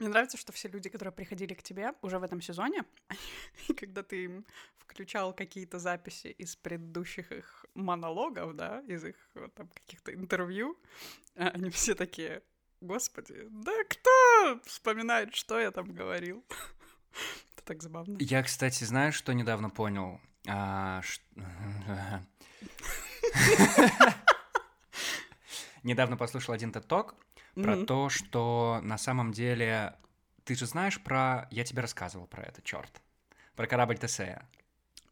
Мне нравится, что все люди, которые приходили к тебе уже в этом сезоне, когда ты им включал какие-то записи из предыдущих их монологов, да, из их там каких-то интервью, а они все такие, господи, да кто вспоминает, что я там говорил? Это так забавно. Я, кстати, знаю, что недавно понял. А, Недавно послушал один ток про то, что на самом деле ты же знаешь про... Я тебе рассказывал про это, черт. Про корабль Тесея.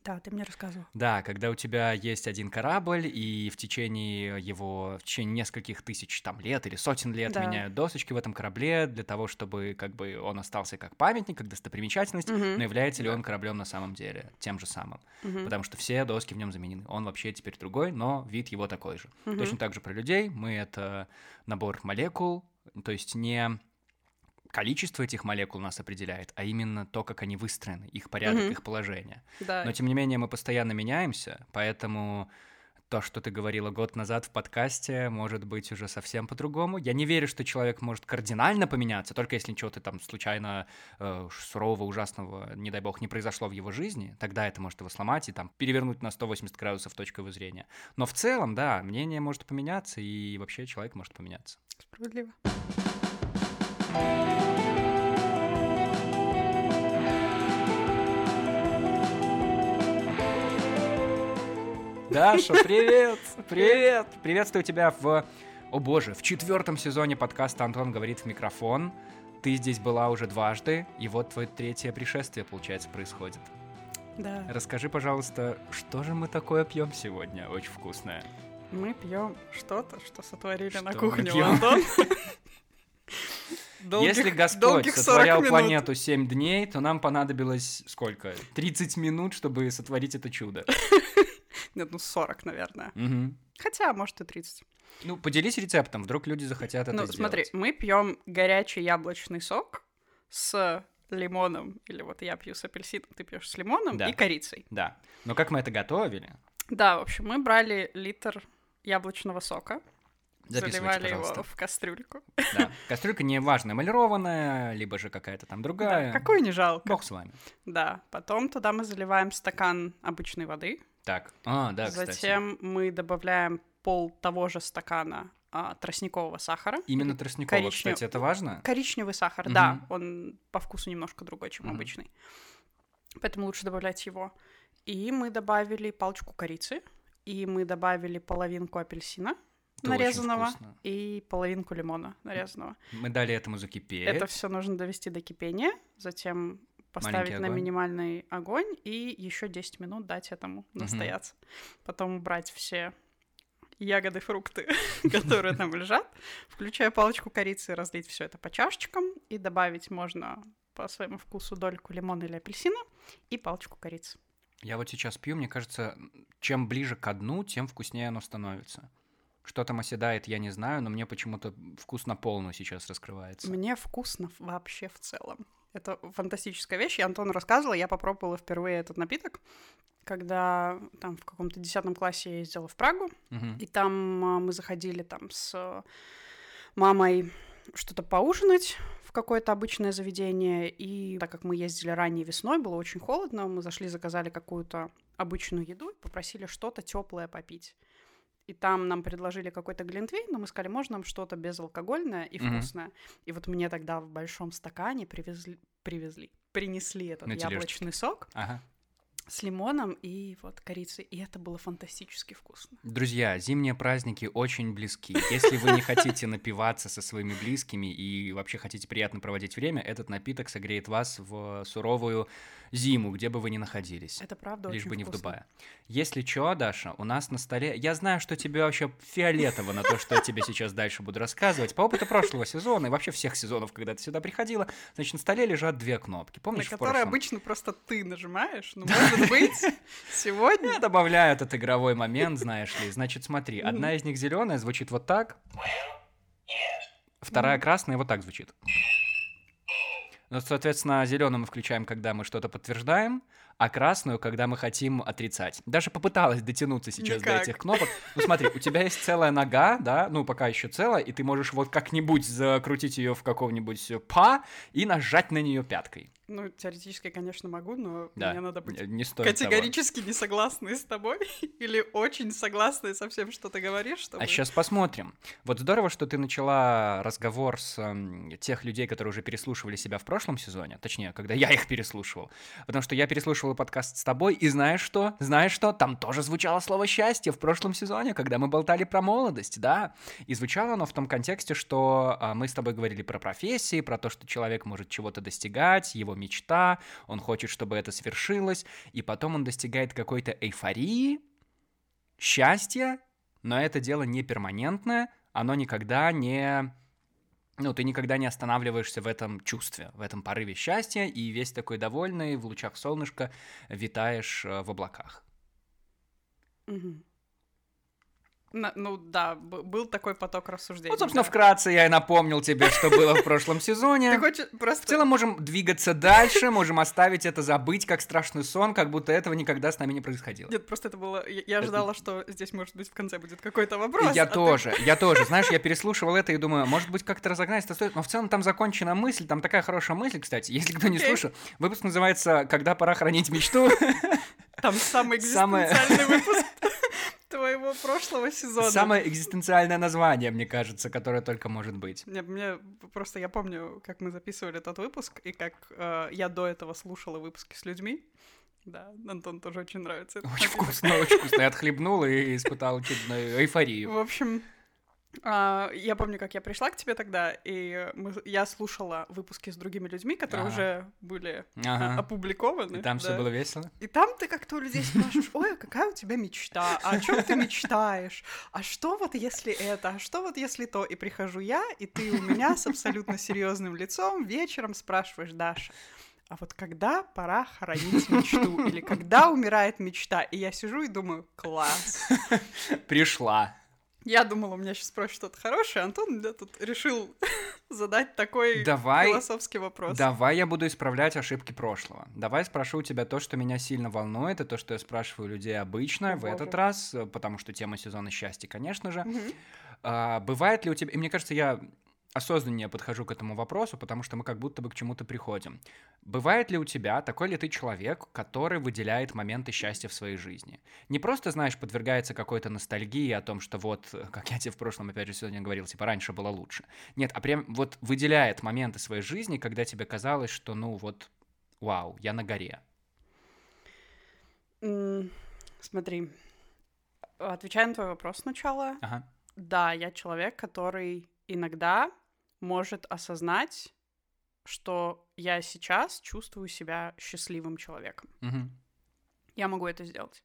Да, ты мне рассказывал. Да, когда у тебя есть один корабль, и в течение его, в течение нескольких тысяч там лет или сотен лет Да. меняют досочки в этом корабле для того, чтобы как бы он остался как памятник, как достопримечательность, Мгм. но является ли он кораблем на самом деле тем же самым? Мгм. Потому что все доски в нем заменены. Он вообще теперь другой, но вид его такой же. Мгм. Точно так же про людей. Мы это набор молекул, то есть не количество этих молекул нас определяет, а именно то, как они выстроены, их порядок, Мгм. их положение. Да. Но тем не менее мы постоянно меняемся, поэтому то, что ты говорила год назад в подкасте, может быть уже совсем по-другому. Я не верю, что человек может кардинально поменяться, только если чего-то там случайно э, сурового, ужасного, не дай бог, не произошло в его жизни, тогда это может его сломать и там перевернуть на 180 градусов точку его зрения. Но в целом, да, мнение может поменяться, и вообще человек может поменяться. Справедливо. Даша, привет! Привет! Приветствую тебя в... О боже, в четвертом сезоне подкаста «Антон говорит в микрофон». Ты здесь была уже дважды, и вот твое третье пришествие, получается, происходит. Да. Расскажи, пожалуйста, что же мы такое пьем сегодня? Очень вкусное. Мы пьем что-то, что сотворили Что на кухне? Антона. Долгих- Если Господь долгих 40 сотворял минут. планету 7 дней, то нам понадобилось сколько? 30 минут, чтобы сотворить это чудо. Нет, ну 40, наверное. Хотя, может, и 30. Ну, поделись рецептом, вдруг люди захотят это Ну, сделать. смотри, мы пьем горячий яблочный сок с лимоном, или вот я пью с апельсином, ты пьешь с лимоном Да. и корицей. Да. Но как мы это готовили? Да, в общем, мы брали литр яблочного сока, заливали его в кастрюльку. Да. Кастрюлька не важно, эмалированная, либо же какая-то там другая. Да, какую не жалко. Бог с вами. Да, потом туда мы заливаем стакан обычной воды. Так. А, да, кстати. Затем мы добавляем пол того же стакана а, тростникового сахара. Именно тростникового, коричнев- кстати, это важно? Коричневый сахар, Мгм. да, он по вкусу немножко другой, чем Мгм. обычный. Поэтому лучше добавлять его. И мы добавили палочку корицы, и мы добавили половинку апельсина Это нарезанного и половинку лимона нарезанного. Мы дали этому закипеть. Это все нужно довести до кипения, затем поставить Маленький на огонь. минимальный огонь и еще 10 минут дать этому настояться. Потом убрать все ягоды, фрукты, которые там лежат, включая палочку корицы, разлить все это по чашечкам и добавить можно по своему вкусу дольку лимона или апельсина и палочку корицы. Я вот сейчас пью, мне кажется, чем ближе к дну, тем вкуснее оно становится. Что там оседает, я не знаю, но мне почему-то вкус на полную сейчас раскрывается. Мне вкусно вообще в целом. Это фантастическая вещь. Я Антону рассказывала, я попробовала впервые этот напиток, когда там в каком-то десятом классе я ездила в Прагу, Мгм. и там а, мы заходили там с мамой что-то поужинать в какое-то обычное заведение, и так как мы ездили ранней весной, было очень холодно, мы зашли, заказали какую-то обычную еду и попросили что-то теплое попить. И там нам предложили какой-то глинтвейн, но мы сказали, можно нам что-то безалкогольное и вкусное. И вот мне тогда в большом стакане привезли, привезли принесли этот На яблочный сок Ага. С лимоном и вот корицей, и это было фантастически вкусно. Друзья, зимние праздники очень близки. Если вы не хотите напиваться со своими близкими и вообще хотите приятно проводить время, этот напиток согреет вас в суровую зиму, где бы вы ни находились. Это правда Лишь бы не в вкусно. Дубае. Если чё, Даша, у нас на столе... Я знаю, что тебе вообще фиолетово на то, что я тебе сейчас дальше буду рассказывать. По опыту прошлого сезона и вообще всех сезонов, когда ты сюда приходила, значит, на столе лежат две кнопки. На Помнишь, в которые прошлом? обычно просто ты нажимаешь, но может быть сегодня... Я добавляю этот игровой момент, знаешь ли. Значит, смотри, одна из них зеленая звучит вот так. Вторая красная вот так звучит. Ну, соответственно, зеленую мы включаем, когда мы что-то подтверждаем, а красную, когда мы хотим отрицать. Даже попыталась дотянуться сейчас Никак. до этих кнопок. Ну, смотри, у тебя есть целая нога, да, ну, пока еще целая, и ты можешь вот как-нибудь закрутить ее в каком-нибудь па и нажать на нее пяткой. Ну, теоретически, конечно, могу, но Да. мне надо быть Не стоит того. категорически не согласной с тобой или очень согласной со всем, что ты говоришь, чтобы... А сейчас посмотрим. Вот здорово, что ты начала разговор с эм, тех людей, которые уже переслушивали себя в прошлом сезоне, точнее, когда я их переслушивал. Потому что я переслушивал подкаст с тобой, и знаешь что? Знаешь что? Там тоже звучало слово «счастье» в прошлом сезоне, когда мы болтали про молодость, да. И звучало оно в том контексте, что а, мы с тобой говорили про профессии, про то, что человек может чего-то достигать, его мечта, он хочет, чтобы это свершилось, и потом он достигает какой-то эйфории, счастья, но это дело не перманентное, оно никогда не... Ну, ты никогда не останавливаешься в этом чувстве, в этом порыве счастья, и весь такой довольный, в лучах солнышка витаешь э, в облаках. Мгм. На- ну да, был такой поток рассуждений. Вот, собственно, да. вкратце я и напомнил тебе, что было в прошлом Ты сезоне. хочешь просто... В целом можем двигаться дальше, можем оставить это, забыть как страшный сон, как будто этого никогда с нами не происходило. Нет, просто это было... Я, я ожидала, что здесь, может быть, в конце будет какой-то вопрос. Я а ты- тоже, я тоже. Знаешь, я переслушивал это и думаю, может быть, как-то разогнать это стоит. Но в целом там закончена мысль, там такая хорошая мысль, кстати. Если кто не Окей. слушал, выпуск называется «Когда пора хранить мечту». Там самый Самое- экзистенциальный выпуск твоего прошлого сезона. Самое экзистенциальное название, мне кажется, которое только может быть. Не, мне просто я помню, как мы записывали тот выпуск, и как э, я до этого слушала выпуски с людьми. Да, Антон тоже очень нравится. этот Очень напиток. вкусно, очень вкусно. Я отхлебнул и испытал очередную эйфорию. В общем, а, я помню, как я пришла к тебе тогда, и мы, я слушала выпуски с другими людьми, которые Ага. уже были Ага. опубликованы. И там все да. было весело. И там ты как-то у людей спрашиваешь, ой, а какая у тебя мечта, а о чем ты мечтаешь, а что вот если это, а что вот если то, и прихожу я, и ты у меня с абсолютно серьезным лицом вечером спрашиваешь, Даша, а вот когда пора хоронить мечту, или когда умирает мечта, и я сижу и думаю, класс. Пришла. Я думала, у меня сейчас спросят что-то хорошее, Антон мне тут решил задать такой Давай- философский вопрос. Давай я буду исправлять ошибки прошлого. Давай спрошу у тебя то, что меня сильно волнует, и то, что я спрашиваю людей обычно О, в этот боже. раз, э, потому что тема сезона счастья, конечно же. Мгм. А, бывает ли у тебя... И мне кажется, я осознаннее подхожу к этому вопросу, потому что мы как будто бы к чему-то приходим. Бывает ли у тебя, такой ли ты человек, который выделяет моменты счастья в своей жизни? Не просто, знаешь, подвергается какой-то ностальгии о том, что вот, э, как я тебе в прошлом, опять же, сегодня говорил, типа, раньше было лучше. Нет, а прям вот выделяет моменты своей жизни, когда тебе казалось, что, ну, вот, вау, я на горе. Смотри, отвечая на твой вопрос сначала, Ага. да, я человек, который иногда может осознать, что я сейчас чувствую себя счастливым человеком. Мгм. Я могу это сделать.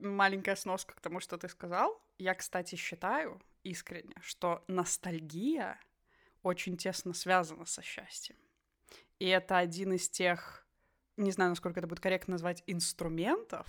Маленькая сноска к тому, что ты сказал. Я, кстати, считаю искренне, что ностальгия очень тесно связана со счастьем. И это один из тех, не знаю, насколько это будет корректно назвать, инструментов,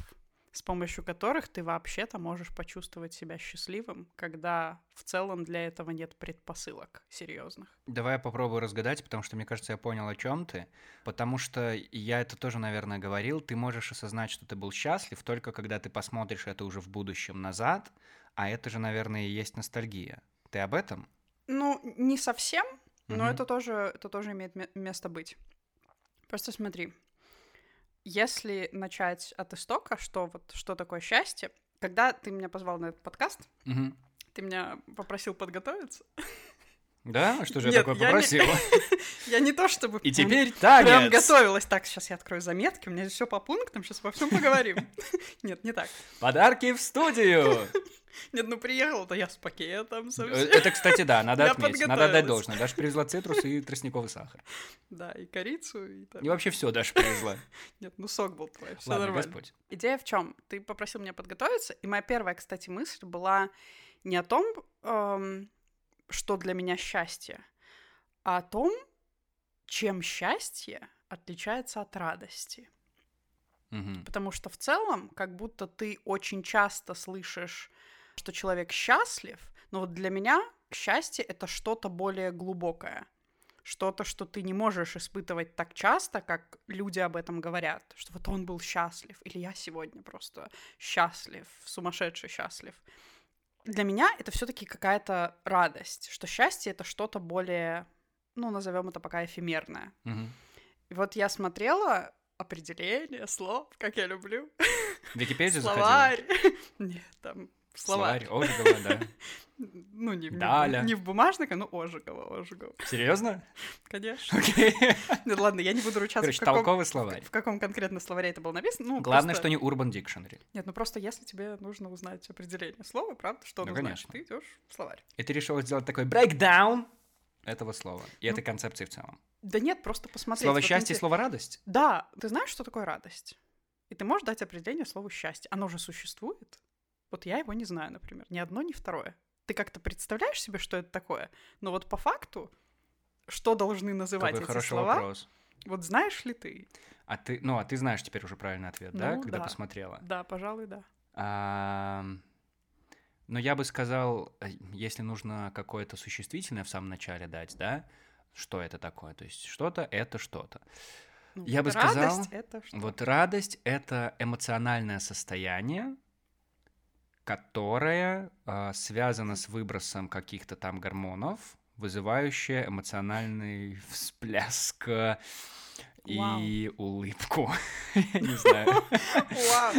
с помощью которых ты вообще-то можешь почувствовать себя счастливым, когда в целом для этого нет предпосылок серьезных. Давай я попробую разгадать, потому что мне кажется, я понял, о чем ты. Потому что я это тоже, наверное, говорил. Ты можешь осознать, что ты был счастлив только когда ты посмотришь это уже в будущем назад, а это же, наверное, и есть ностальгия. Ты об этом? Ну, не совсем, но Мгм. это тоже, это тоже имеет ме- место быть. Просто смотри, если начать от истока, что вот что такое счастье, когда ты меня позвал на этот подкаст, Мгм. ты меня попросил подготовиться. Да? Что же я Нет, такое я не- попросил? Я не то чтобы И прям- теперь прям танец! готовилась. Так, сейчас я открою заметки, у меня все по пунктам, сейчас во всем поговорим. Нет, не так. Подарки в студию! Нет, ну приехала-то я с пакетом Э, совсем. Это, кстати, да, надо отметить. Надо отдать подготовилась. должное. Даша привезла цитрус и тростниковый сахар. Да, и корицу, и там. И вообще все Даша привезла. Нет, ну сок был твой, все Ладно, нормально. Господь. Идея в чем? Ты попросил меня подготовиться, и моя первая, кстати, мысль была не о том, эм, что для меня счастье, а о том, чем счастье отличается от радости. Мгм. Потому что в целом, как будто ты очень часто слышишь, что человек счастлив, но вот для меня счастье это что-то более глубокое. что-то, что ты не можешь испытывать так часто, как люди об этом говорят, что вот он был счастлив, или я сегодня просто счастлив, сумасшедший счастлив. Для меня это все-таки какая-то радость, что счастье это что-то более, ну, назовем это пока эфемерное. Мгм. И вот я смотрела определение слов, как я люблю. Википедию? Словарь. Нет, там словарь. Словарь, Ожегова, да. Ну, не, не в- Даля. не в бумажных, а ну, Ожегова, Ожегова. Серьезно? Конечно. Окей. Ну, ладно, я не буду ручаться, Короче, в каком, толковый словарь. в каком конкретно словаре это было написано. Ну, Главное, просто- что не Urban Dictionary. Нет, ну просто если тебе нужно узнать определение слова, правда, что Ну, оно значит, конечно. ты идешь в словарь. И ты решила сделать такой breakdown этого слова и Ну, этой концепции в целом. Да нет, просто посмотреть. Слово Вот счастье и слово радость? Да, ты знаешь, что такое радость? И ты можешь дать определение слову счастье. Оно же существует. Вот я его не знаю, например. Ни одно, ни второе. Ты как-то представляешь себе, что это такое? Но вот по факту, что должны называть Какой эти хороший слова, вопрос. вот знаешь ли ты? А ты, ну, а ты знаешь теперь уже правильный ответ, да, Ну, когда да. посмотрела? Да, пожалуй, да. Ам, Но я бы сказал, э, если нужно какое-то существительное в самом начале дать, да, что это такое? То есть что-то — это что-то. Ну, Я бы вот сказал, радость это что? Вот радость — это эмоциональное состояние, которое а, связано с выбросом каких-то там гормонов, вызывающее эмоциональный всплеск э, и улыбку. Я не знаю. Вау.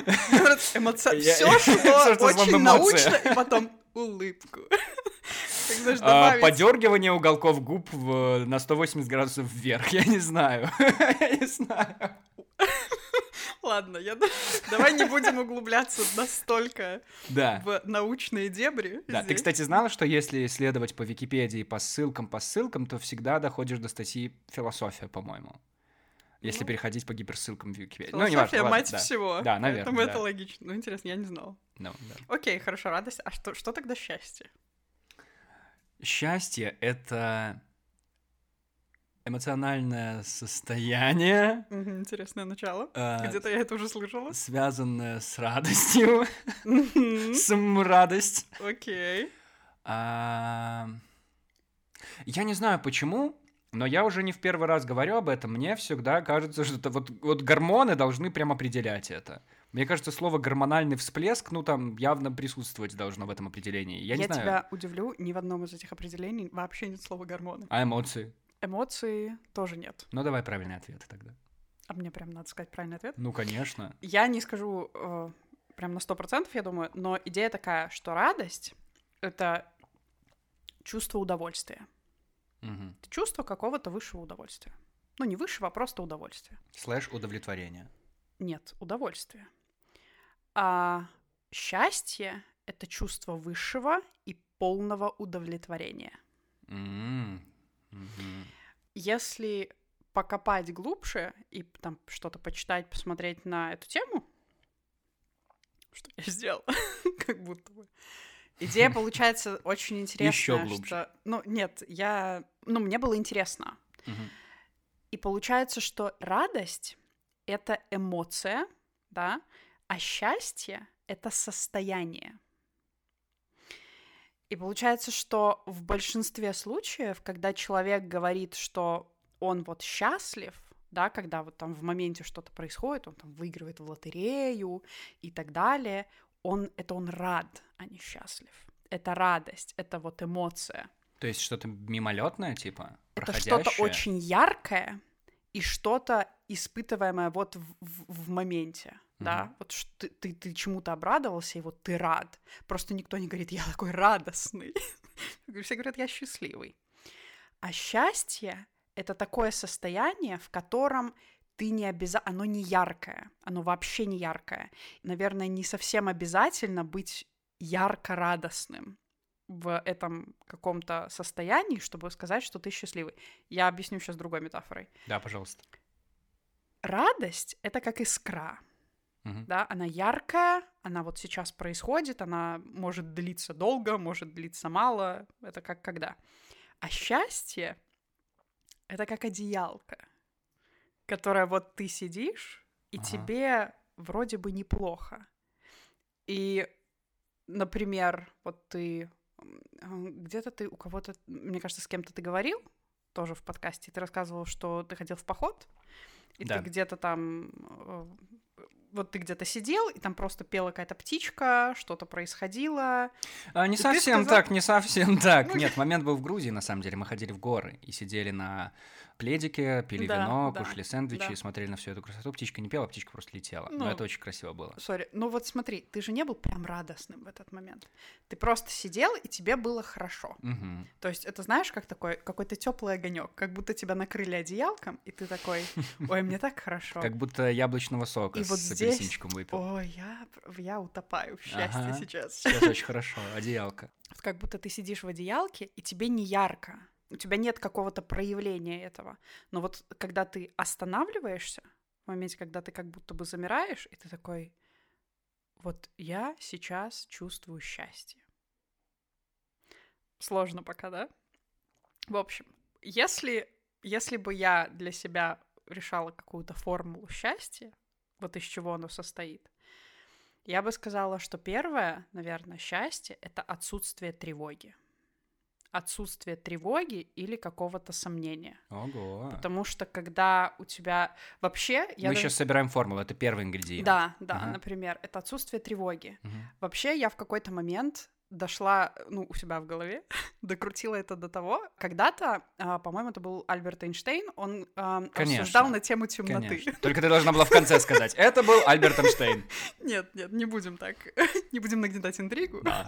Эмоци... Я- Все шло очень научно, и потом улыбку. А, Подергивание уголков губ в- на 180 градусов вверх. Я не знаю. Я не знаю. Ладно, я... давай не будем углубляться настолько Да. в научные дебри. Да, ты, здесь. кстати, знала, что если исследовать по Википедии по ссылкам, по ссылкам, то всегда доходишь до статьи «Философия», по-моему. Если Ну, переходить по гиперссылкам в Википедии. Философия, ну, неважно, ладно, мать да. всего. Да, наверное, Поэтому да. это логично. Ну, интересно, я не знала. Ну, да. Окей, хорошо, радость. А что, что тогда счастье? Счастье — это эмоциональное состояние, Интересное начало. э, Где-то я это уже слышала. связанное с радостью, с радость. Окей. А, Я не знаю почему, но я уже не в первый раз говорю об этом. Мне всегда кажется, что это вот, вот гормоны должны прям определять это. Мне кажется, слово гормональный всплеск, ну там явно присутствовать должно в этом определении. Я, Я, не знаю. тебя удивлю, ни в одном из этих определений вообще нет слова гормоны. А эмоции? Эмоции тоже нет. Ну давай правильный ответ тогда. А мне прям надо сказать правильный ответ. Ну конечно. Я не скажу э, прям на сто процентов, я думаю, но идея такая, что радость — это чувство удовольствия. Это чувство какого-то высшего удовольствия. Ну, не высшего, а просто удовольствия. Слэш удовлетворение. Нет, удовольствия. А счастье — это чувство высшего и полного удовлетворения. Мгм. Если покопать глубже и там что-то почитать, посмотреть на эту тему, что я сделала, как будто бы. Идея получается очень интересная. Ещё глубже. что- Ну, нет, я... Ну, мне было интересно. Мгм. И получается, что радость — это эмоция, да, а счастье — это состояние. И получается, что в большинстве случаев, когда человек говорит, что он вот счастлив, да, когда вот там в моменте что-то происходит, он там выигрывает в лотерею и так далее, он, это он рад, а не счастлив. Это радость, это вот эмоция. То есть что-то мимолетное, типа? Это проходящее? что-то очень яркое и что-то испытываемое вот в, в- в моменте, да, вот ты, ты, ты чему-то обрадовался, и вот ты рад. Просто никто не говорит, я такой радостный. Все говорят, я счастливый. А счастье — это такое состояние, в котором ты не обязательно... Оно не яркое, оно вообще не яркое. Наверное, не совсем обязательно быть ярко радостным в этом каком-то состоянии, чтобы сказать, что ты счастливый. Я объясню сейчас другой метафорой. Да, пожалуйста. Радость — это как искра, Мгм. да, она яркая, она вот сейчас происходит, она может длиться долго, может длиться мало, это как когда. А счастье — это как одеялка, которая вот ты сидишь, и Ага. тебе вроде бы неплохо. И, например, вот ты м, где-то ты у кого-то, мне кажется, с кем-то ты говорил, тоже в подкасте. Ты рассказывал, что ты ходил в поход, и Да. ты где-то там... Вот ты где-то сидел, и там просто пела какая-то птичка, что-то происходило. А, не И совсем сказал- так, не совсем так. Ну, Нет, момент был в Грузии, на самом деле. Мы ходили в горы и сидели на пледике, пили Да, вино, да, кушали сэндвичи да. смотрели на всю эту красоту. Птичка не пела, птичка просто летела. Ну, Но это очень красиво было. Сори, ну вот смотри, ты же не был прям радостным в этот момент. Ты просто сидел, и тебе было хорошо. Мгм. То есть это знаешь, как такой какой-то теплый огонек, как будто тебя накрыли одеялком, и ты такой, ой, мне так хорошо. Как будто яблочного сока с апельсинчиком выпил. Ой, я, утопаю в счастье сейчас. Сейчас очень хорошо. Одеялка. Как будто ты сидишь в одеялке, и тебе не ярко. У тебя нет какого-то проявления этого. Но вот когда ты останавливаешься, в моменте, когда ты как будто бы замираешь, и ты такой, вот я сейчас чувствую счастье. Сложно пока, да? В общем, если, если бы я для себя решала какую-то формулу счастья, вот из чего оно состоит, я бы сказала, что первое, наверное, счастье — это отсутствие тревоги. Отсутствие тревоги или какого-то сомнения. Ого. Потому что когда у тебя вообще... Я Мы даже- сейчас собираем формулу, это первый ингредиент. Да, да, Ага. например, это отсутствие тревоги. Мгм. Вообще, я в какой-то момент дошла, ну, у себя в голове, докрутила это до того. Когда-то, а, по-моему, это был Альберт Эйнштейн, он а, Конечно. рассуждал на тему темноты. Конечно. Только ты должна была в конце сказать. Это был Альберт Эйнштейн. Нет, нет, не будем так. не будем нагнетать интригу. Да.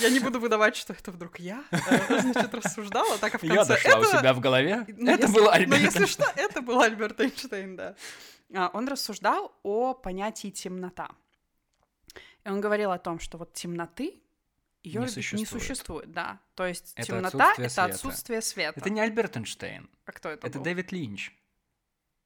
Я не буду выдавать, что это вдруг я, э, значит, рассуждала, так а в Я конце дошла у этого- себя в голове. Ну, Это если- был Но Альберт если Эйнштейн. что, это был Альберт Эйнштейн, да. А, Он рассуждал о понятии темнота. И он говорил о том, что вот темноты ее Не не существует. существует, да. То есть Это темнота — это света. отсутствие света. Это не Альберт Эйнштейн. А кто это Это был? Дэвид Линч.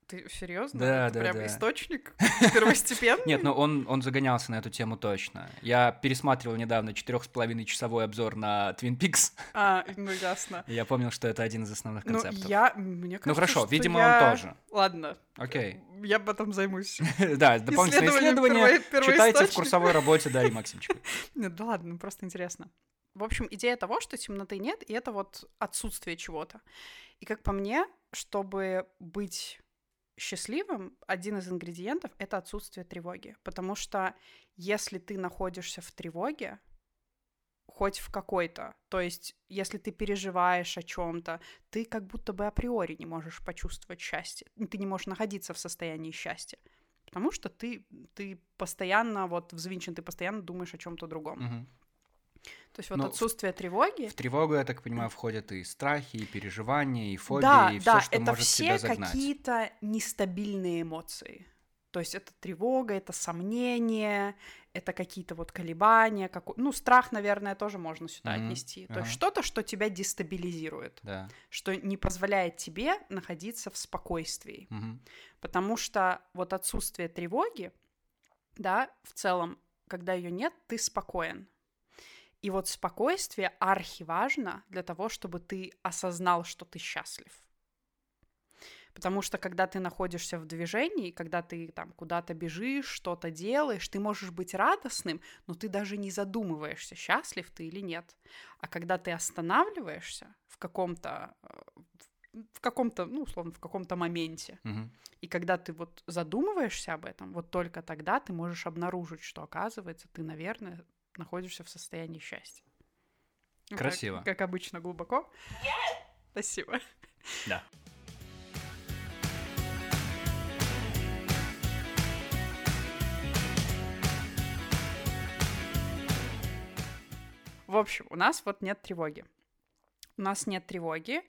Ты серьезно? Да, это да, прям да. источник первостепенный? Нет, но он, он загонялся на эту тему точно. Я пересматривал недавно четырех с половиной часовой обзор на Twin Peaks, А, ну ясно. и я помнил, что это один из основных Ну, концептов. я, мне кажется, Ну хорошо, видимо, я- он тоже. Ладно, Окей. я потом займусь. Да, дополнительные исследования читайте в курсовой работе Дарьи Максимчиковой. Нет, да ладно, ну просто интересно. В общем, идея того, что темноты нет, и это вот отсутствие чего-то. И как по мне, чтобы быть счастливым, один из ингредиентов — это отсутствие тревоги. Потому что если ты находишься в тревоге, хоть в какой-то, то есть если ты переживаешь о чем-то, ты как будто бы априори не можешь почувствовать счастье, ты не можешь находиться в состоянии счастья, потому что ты, ты постоянно вот взвинчен, ты постоянно думаешь о чем-то другом. Мгм. То есть вот Ну, в- отсутствие тревоги. В тревогу, я так понимаю, входят и страхи, и переживания, и фобии, да, и все, да, что это может все тебя загнать. какие-то нестабильные эмоции. То есть это тревога, это сомнение, это какие-то вот колебания, како- ну страх, наверное, тоже можно сюда Мгм, отнести. То ага. есть что-то, что тебя дестабилизирует, Да. что не позволяет тебе находиться в спокойствии. Мгм. Потому что вот отсутствие тревоги, да, в целом, когда ее нет, ты спокоен. И вот спокойствие архиважно для того, чтобы ты осознал, что ты счастлив. Потому что когда ты находишься в движении, когда ты там куда-то бежишь, что-то делаешь, ты можешь быть радостным, но ты даже не задумываешься, счастлив ты или нет. А когда ты останавливаешься в каком-то, э, в каком-то, ну, условно, в каком-то моменте, Мгм. и когда ты вот задумываешься об этом, вот только тогда ты можешь обнаружить, что, оказывается, ты, наверное, находишься в состоянии счастья. Ну, как- Красиво. Как, обычно, глубоко. Спасибо. Да. В общем, у нас вот нет тревоги. У нас нет тревоги,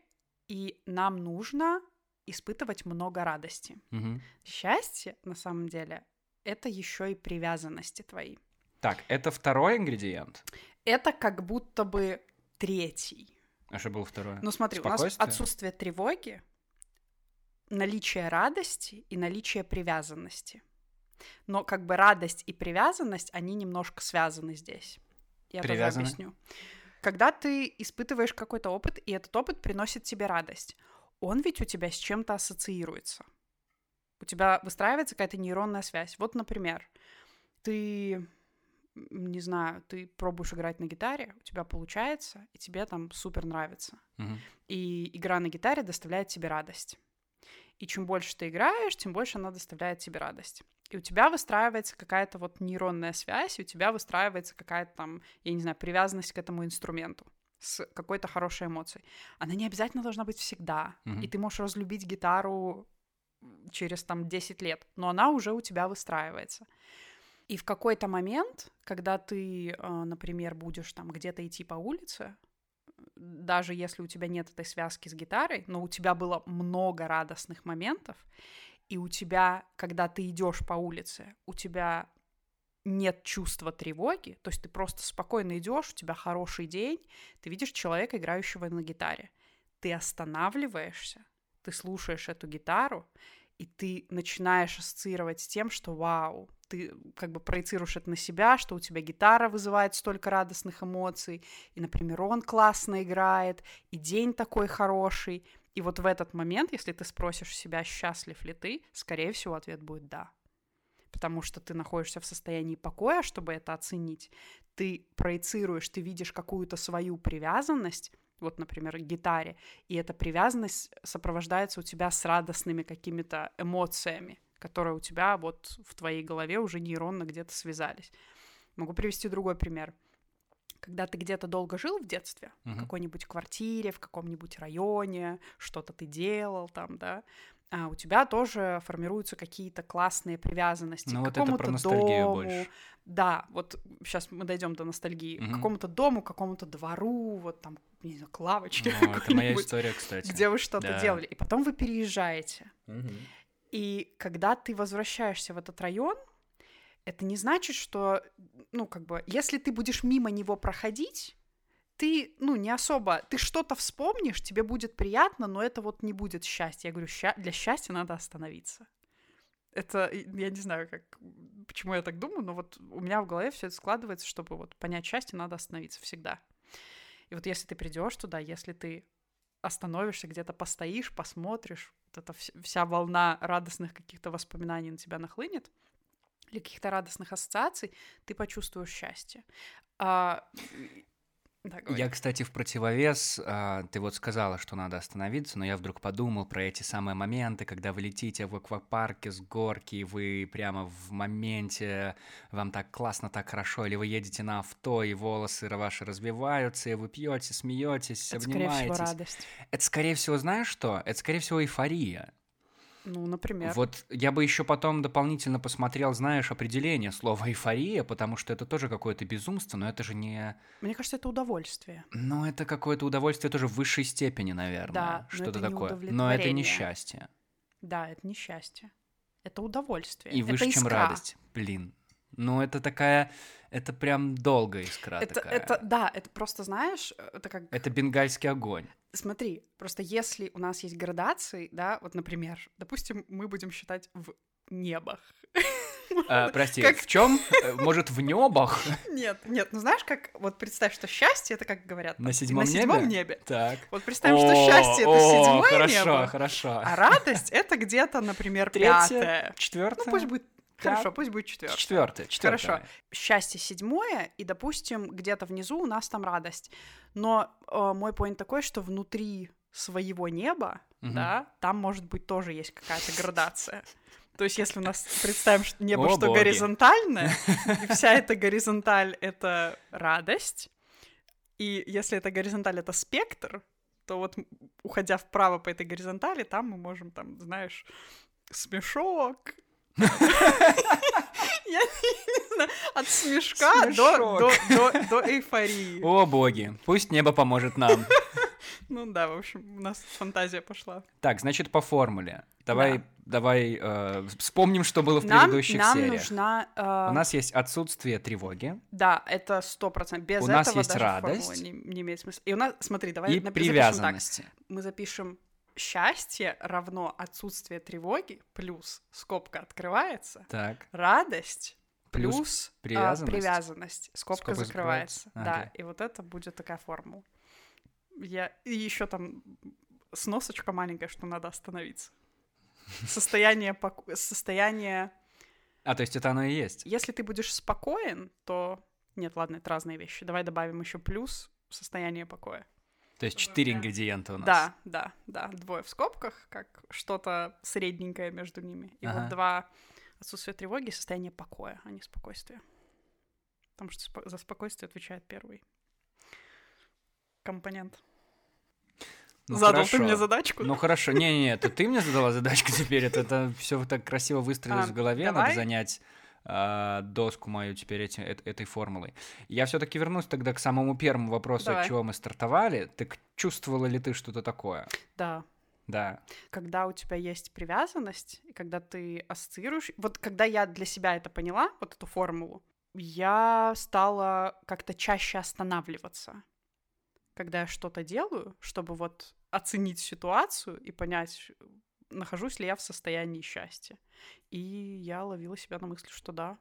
и нам нужно испытывать много радости. Мгм. Счастье, на самом деле, это еще и привязанности твои. Так, это второй ингредиент. Это как будто бы третий. А что было второе? Ну смотри, у нас отсутствие тревоги, наличие радости и наличие привязанности. Но как бы радость и привязанность, они немножко связаны здесь. Я тоже Привязаны? объясню. Когда ты испытываешь какой-то опыт, и этот опыт приносит тебе радость, он ведь у тебя с чем-то ассоциируется. У тебя выстраивается какая-то нейронная связь. Вот, например, ты не знаю, ты пробуешь играть на гитаре, у тебя получается, и тебе там супер нравится. Мгм. И игра на гитаре доставляет тебе радость. И чем больше ты играешь, тем больше она доставляет тебе радость. И у тебя выстраивается какая-то вот нейронная связь, и у тебя выстраивается какая-то там, я не знаю, привязанность к этому инструменту с какой-то хорошей эмоцией. Она не обязательно должна быть всегда. Мгм. И ты можешь разлюбить гитару через там 10 лет, но она уже у тебя выстраивается. И в какой-то момент, когда ты, э, например, будешь там где-то идти по улице, даже если у тебя нет этой связки с гитарой, но у тебя было много радостных моментов, и у тебя, когда ты идешь по улице, у тебя нет чувства тревоги, то есть ты просто спокойно идешь, у тебя хороший день, ты видишь человека, играющего на гитаре, ты останавливаешься, ты слушаешь эту гитару, и ты начинаешь ассоциировать с тем, что вау, ты как бы проецируешь это на себя, что у тебя гитара вызывает столько радостных эмоций, и, например, он классно играет, и день такой хороший. И вот в этот момент, если ты спросишь себя, счастлив ли ты, скорее всего, ответ будет «да». Потому что ты находишься в состоянии покоя, чтобы это оценить. Ты проецируешь, ты видишь какую-то свою привязанность, вот, например, к гитаре, и эта привязанность сопровождается у тебя с радостными какими-то эмоциями, которые у тебя вот в твоей голове уже нейронно где-то связались. Могу привести другой пример. Когда ты где-то долго жил в детстве, в Мгм. какой-нибудь квартире, в каком-нибудь районе, что-то ты делал там, да, а у тебя тоже формируются какие-то классные привязанности Ну к вот это какому-то про ностальгию дому. больше. Да, вот сейчас мы дойдем до ностальгии. Мгм. К какому-то дому, к какому-то двору, вот там, не знаю, к лавочке О, это моя история, кстати. где вы что-то Да. делали. И потом вы переезжаете. Мгм. И когда ты возвращаешься в этот район, это не значит, что, ну, как бы, если ты будешь мимо него проходить, ты, ну, не особо, ты что-то вспомнишь, тебе будет приятно, но это вот не будет счастье. Я говорю, ща- для счастья надо остановиться. Это, я не знаю, как, почему я так думаю, но вот у меня в голове все это складывается, чтобы вот понять счастье, надо остановиться всегда. И вот если ты придешь туда, если ты остановишься, где-то постоишь, посмотришь, вот эта вс- вся волна радостных каких-то воспоминаний на тебя нахлынет, или каких-то радостных ассоциаций, ты почувствуешь счастье. А, говори. Я, кстати, в противовес, а, ты вот сказала, что надо остановиться, но я вдруг подумал про эти самые моменты, когда вы летите в аквапарке с горки, и вы прямо в моменте, вам так классно, так хорошо, или вы едете на авто, и волосы ваши развиваются, и вы пьете, смеетесь, Это, скорее всего, обнимаетесь. радость. Это, скорее всего, знаешь что? Это, скорее всего, эйфория. Ну, например. Вот я бы еще потом дополнительно посмотрел, знаешь, определение слова эйфория, потому что это тоже какое-то безумство, но это же не... Мне кажется, это удовольствие. Ну, это какое-то удовольствие тоже в высшей степени, наверное. Да, но что-то это не такое. Но это не счастье. Да, это не счастье. Это удовольствие. И это выше, чем искра. радость. Блин. Ну, это такая... Это прям долгая искра Это, такая. это, да, это просто, знаешь, это как... Это бенгальский огонь. Смотри, просто если у нас есть градации, да, вот, например, допустим, мы будем считать в небах. А, прости, Как- в чем? Может, в небах? Нет, нет, ну знаешь, как, вот представь, что счастье, это как говорят, На седьмом на седьмом небе? небе. Так. Вот представим, что О, счастье это седьмое хорошо, небо, хорошо. а радость это где-то, например, Третье, пятое. четвертое? Ну пусть будет, хорошо, пусть будет четвертое. Четвертое, четвертое. Хорошо. Счастье седьмое, и, допустим, где-то внизу у нас там радость. Но э, мой point такой, что внутри своего неба, Мгм. да, там, может быть, тоже есть какая-то градация. То есть, если у нас представим что небо, О, что боги. горизонтальное, и вся эта горизонталь — это радость, и если эта горизонталь — это спектр, то вот уходя вправо по этой горизонтали, там мы можем, там, знаешь, смешок. Я не знаю, от смешка до, до, до, до эйфории. О, боги, пусть небо поможет нам. Ну да, в общем, у нас фантазия пошла. Так, значит, по формуле. Давай, давай э, вспомним, что было в Нам, предыдущих нам сериях. нужна... э, У нас есть отсутствие тревоги Да, это сто процентов. Без У этого нас есть даже радость. не, не имеет смысла. И у нас, смотри, давай и напи- запишем так. привязанности. Мы запишем счастье равно отсутствие тревоги плюс скобка открывается, Так, радость Плюс плюс, а, привязанность. привязанность. Скобка, Скобка закрывается. закрывается. Да, Окей. и вот это будет такая формула. Я и еще там сносочка маленькая, что надо остановиться. Состояние поку- состояние А, то есть это оно и есть? Если ты будешь спокоен, то... Нет, ладно, это разные вещи. Давай добавим еще плюс состояние покоя. То есть четыре ингредиента у нас. Да, да, да. Двое в скобках, как что-то средненькое между ними. И Ага. вот два отсутствие тревоги и состояние покоя, а не спокойствия. Потому что спо- за спокойствие отвечает первый компонент. Ну, Задал ты хорошо. мне задачку? Ну хорошо, не-не, это ты мне задала задачку теперь, это, это все так красиво выстроилось А, в голове, давай. надо занять а, доску мою теперь эти, эт- этой формулой. Я все-таки вернусь тогда к самому первому вопросу, Давай. от чего мы стартовали. Так чувствовала ли ты что-то такое? Да. Да. Когда у тебя есть привязанность, и когда ты ассоциируешь... Вот когда я для себя это поняла, вот эту формулу, я стала как-то чаще останавливаться, когда я что-то делаю, чтобы вот оценить ситуацию и понять, нахожусь ли я в состоянии счастья. И я ловила себя на мысли, что да,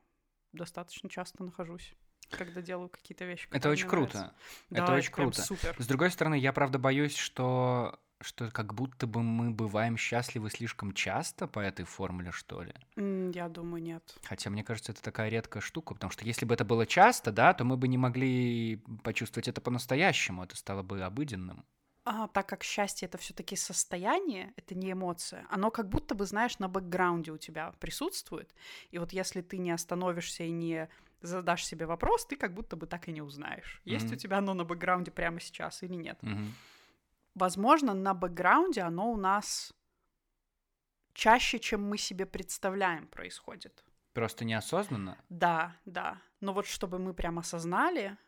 достаточно часто нахожусь, когда делаю какие-то вещи. Это очень круто. нравятся. Это Да, очень круто. Супер. С другой стороны, я правда боюсь, что что как будто бы мы бываем счастливы слишком часто по этой формуле, что ли. Я думаю, нет. Хотя, мне кажется, это такая редкая штука, потому что если бы это было часто, да, то мы бы не могли почувствовать это по-настоящему, это стало бы обыденным. А, так как счастье это все-таки состояние, это не эмоция, оно как будто бы, знаешь, на бэкграунде у тебя присутствует. И вот если ты не остановишься и не задашь себе вопрос, ты как будто бы так и не узнаешь, есть Мгм. у тебя оно на бэкграунде прямо сейчас или нет. Мгм. Возможно, на бэкграунде оно у нас чаще, чем мы себе представляем, происходит. Просто неосознанно. Да, да. Но вот чтобы мы прям осознали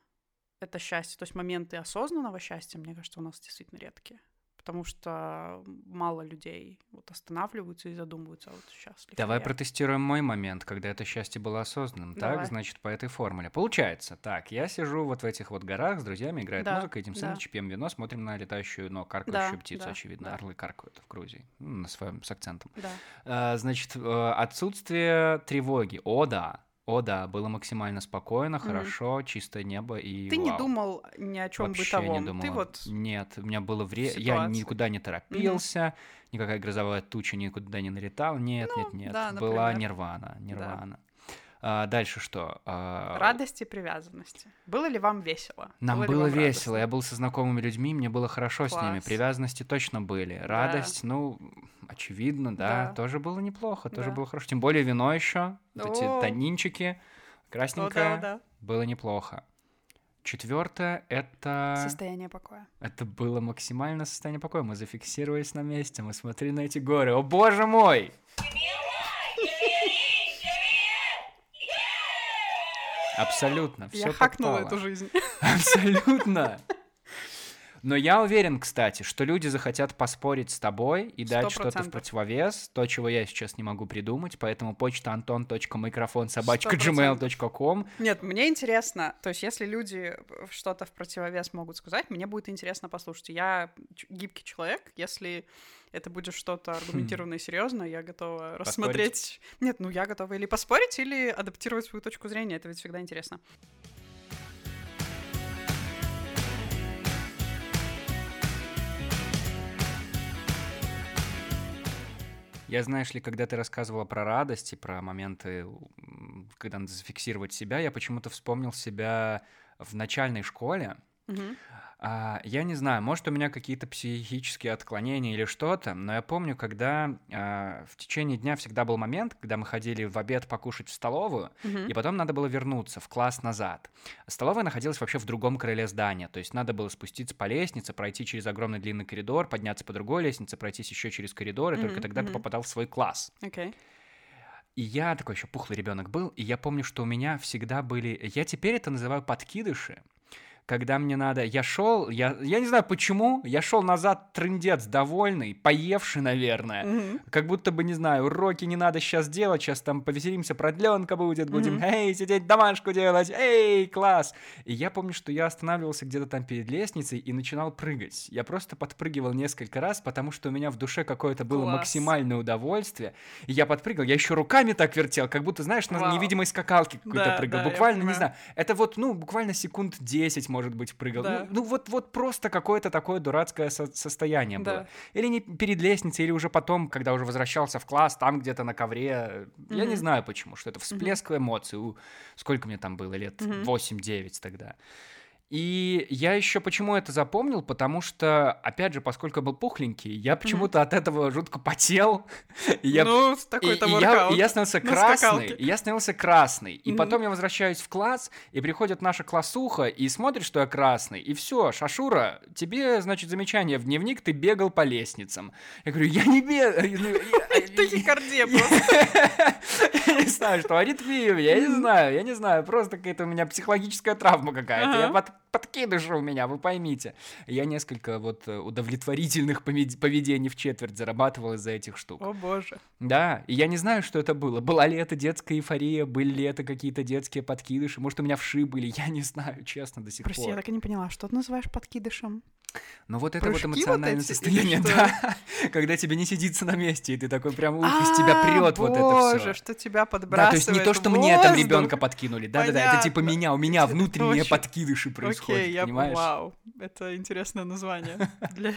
это счастье, то есть моменты осознанного счастья, мне кажется, у нас действительно редкие. Потому что мало людей вот останавливаются и задумываются, а вот счастлив. ли Давай я? протестируем мой момент, когда это счастье было осознанным. Давай. Так, значит, по этой формуле. Получается, так, я сижу вот в этих вот горах с друзьями, играет Да, музыка, едим да. сэндвичи, пьем вино, смотрим на летающую, но каркающую Да, птицу, да, очевидно. да. Орлы каркают в Грузии, на своем с акцентом. Да. А, Значит, э, отсутствие тревоги. О, да. О, да, было максимально спокойно, хорошо, чистое небо и Ты не вау. думал ни о чем Вообще бытовом. не думала. Ты вот Нет, у меня было время, я никуда не торопился, никакая грозовая туча никуда не налетал. Нет, нет, нет. Ну, да, Была нирвана, нирвана. А, дальше что? А, радости и привязанности. Было ли вам весело? Нам было вам весело, радостно? я был со знакомыми людьми, мне было хорошо с ними, Класс. привязанности точно были, радость, ну, очевидно, да, Да. тоже было неплохо, тоже Да. было хорошо, тем более вино еще, вот эти О. танинчики, О, красненькое, да, да. было неплохо. Четвертое это Состояние покоя. это было максимально состояние покоя. Мы зафиксировались на месте, мы смотрели на эти горы. О боже мой! Абсолютно, все Я хакнула эту жизнь. Абсолютно. Но я уверен, кстати, что люди захотят поспорить с тобой и дать Сто что-то в противовес, то, чего я сейчас не могу придумать, поэтому почта антон.микрофон собачка gmail.com. Нет, мне интересно, то есть если люди что-то в противовес могут сказать, мне будет интересно послушать. Я гибкий человек, если это будет что-то аргументированное и серьезное, я готова рассмотреть. Нет, ну я готова или поспорить, или адаптировать свою точку зрения. Это ведь всегда интересно. Я, знаешь ли, когда ты рассказывала про радость и про моменты, когда надо зафиксировать себя, я почему-то вспомнил себя в начальной школе. Мгм. А, я не знаю, может, у меня какие-то психические отклонения или что-то, но я помню, когда а, в течение дня всегда был момент, когда мы ходили в обед покушать в столовую, Мгм. и потом надо было вернуться в класс назад. Столовая находилась вообще в другом крыле здания, то есть надо было спуститься по лестнице, пройти через огромный длинный коридор, подняться по другой лестнице, пройтись еще через коридор, и только Мгм, тогда ты мгм. попадал в свой класс. Окей. И я такой еще пухлый ребенок был, и я помню, что у меня всегда были... Я теперь это называю подкидыши. Когда мне надо... Я шел, я, я не знаю почему, я шел назад трындец, довольный, поевший, наверное. Мгм. Как будто бы, не знаю, уроки не надо сейчас делать, сейчас там повеселимся, продленка будет, будем, Мгм. эй, сидеть домашку делать, эй, класс. И я помню, что я останавливался где-то там перед лестницей и начинал прыгать. Я просто подпрыгивал несколько раз, потому что у меня в душе какое-то было Класс. максимальное удовольствие. И я подпрыгал, я еще руками так вертел, как будто, знаешь, на Вау. невидимой скакалке какой-то Да, прыгал. да, буквально, не знаю, это вот, ну, буквально секунд 10, может быть, прыгал. Да. Ну, ну вот, вот просто какое-то такое дурацкое со- состояние Да. было. Или не перед лестницей, или уже потом, когда уже возвращался в класс, там где-то на ковре. Я не знаю почему, что это всплеск эмоций. У- Сколько мне там было? Лет Мгм. 8-9 тогда. И я еще почему это запомнил, потому что, опять же, поскольку я был пухленький, я почему-то от этого жутко потел. И я Ну, и, такой-то и я, и я становился красный, и я становился красный. И потом я возвращаюсь в класс, и приходит наша классуха, и смотрит, что я красный, и все, Шашура, тебе, значит, замечание в дневник, ты бегал по лестницам. Я говорю, я не бегал. Тахикардия просто. Я не знаю, что аритмия я не знаю, я не знаю, просто какая-то у меня психологическая травма какая-то. Я подкидыш у меня, вы поймите. Я несколько вот э, удовлетворительных повед- поведений в четверть зарабатывал из-за этих штук. О боже. Да, и я не знаю, что это было. Была ли это детская эйфория, были ли это какие-то детские подкидыши, может, у меня вши были, я не знаю, честно, до сих Прости, я пор. так и не поняла, что ты называешь подкидышем? Но вот это вот прыжки вот эмоциональное эти или состояние, да, когда тебе не сидится на месте, и ты такой прям, ух, из тебя прет вот это А, Боже, все. что тебя Да, подбрасывает то есть не то, что мне там ребенка подкинули, да-да-да, это типа меня, у меня внутренние подкидыши происходят, Окей, я понимаешь? вау, это интересное название для,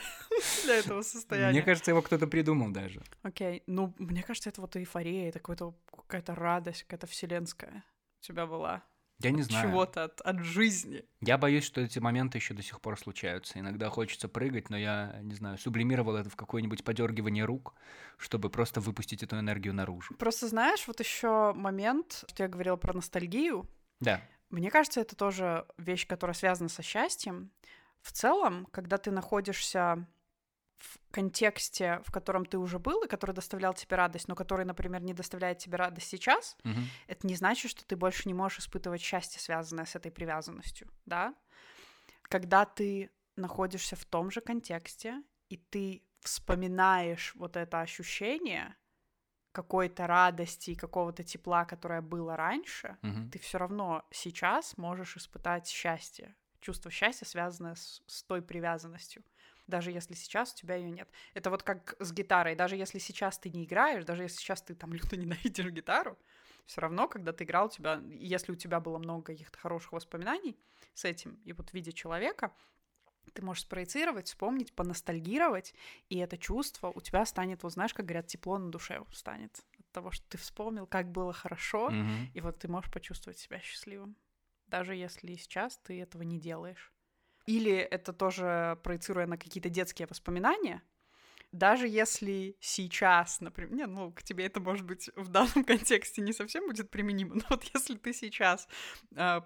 этого состояния. Мне кажется, его кто-то придумал даже. Окей, ну, мне кажется, это вот эйфория, это какая-то радость, какая-то вселенская у тебя была. Я не От знаю. Чего-то, от, от жизни. Я боюсь, что эти моменты еще до сих пор случаются. Иногда хочется прыгать, но я, не знаю, сублимировал это в какое-нибудь подергивание рук, чтобы просто выпустить эту энергию наружу. Просто знаешь, вот еще момент, что я говорила про ностальгию. Да. Мне кажется, это тоже вещь, которая связана со счастьем. В целом, когда ты находишься в контексте, в котором ты уже был, и который доставлял тебе радость, но который, например, не доставляет тебе радость сейчас, Мгм. это не значит, что ты больше не можешь испытывать счастье, связанное с этой привязанностью, да? Когда ты находишься в том же контексте, и ты вспоминаешь вот это ощущение какой-то радости и какого-то тепла, которое было раньше, Мгм. ты все равно сейчас можешь испытать счастье. Чувство счастья, связанное с, с той привязанностью. Даже если сейчас у тебя ее нет. Это вот как с гитарой. Даже если сейчас ты не играешь, даже если сейчас ты там люто ненавидишь гитару, все равно, когда ты играл, у тебя, если у тебя было много каких-то хороших воспоминаний с этим, и вот в виде человека, ты можешь спроецировать, вспомнить, поностальгировать, и это чувство у тебя станет, вот знаешь, как говорят, тепло на душе станет от того, что ты вспомнил, как было хорошо, Мгм. и вот ты можешь почувствовать себя счастливым, даже если сейчас ты этого не делаешь. Или это тоже проецируя на какие-то детские воспоминания, даже если сейчас, например, не, ну, к тебе это, может быть, в данном контексте не совсем будет применимо, но вот если ты сейчас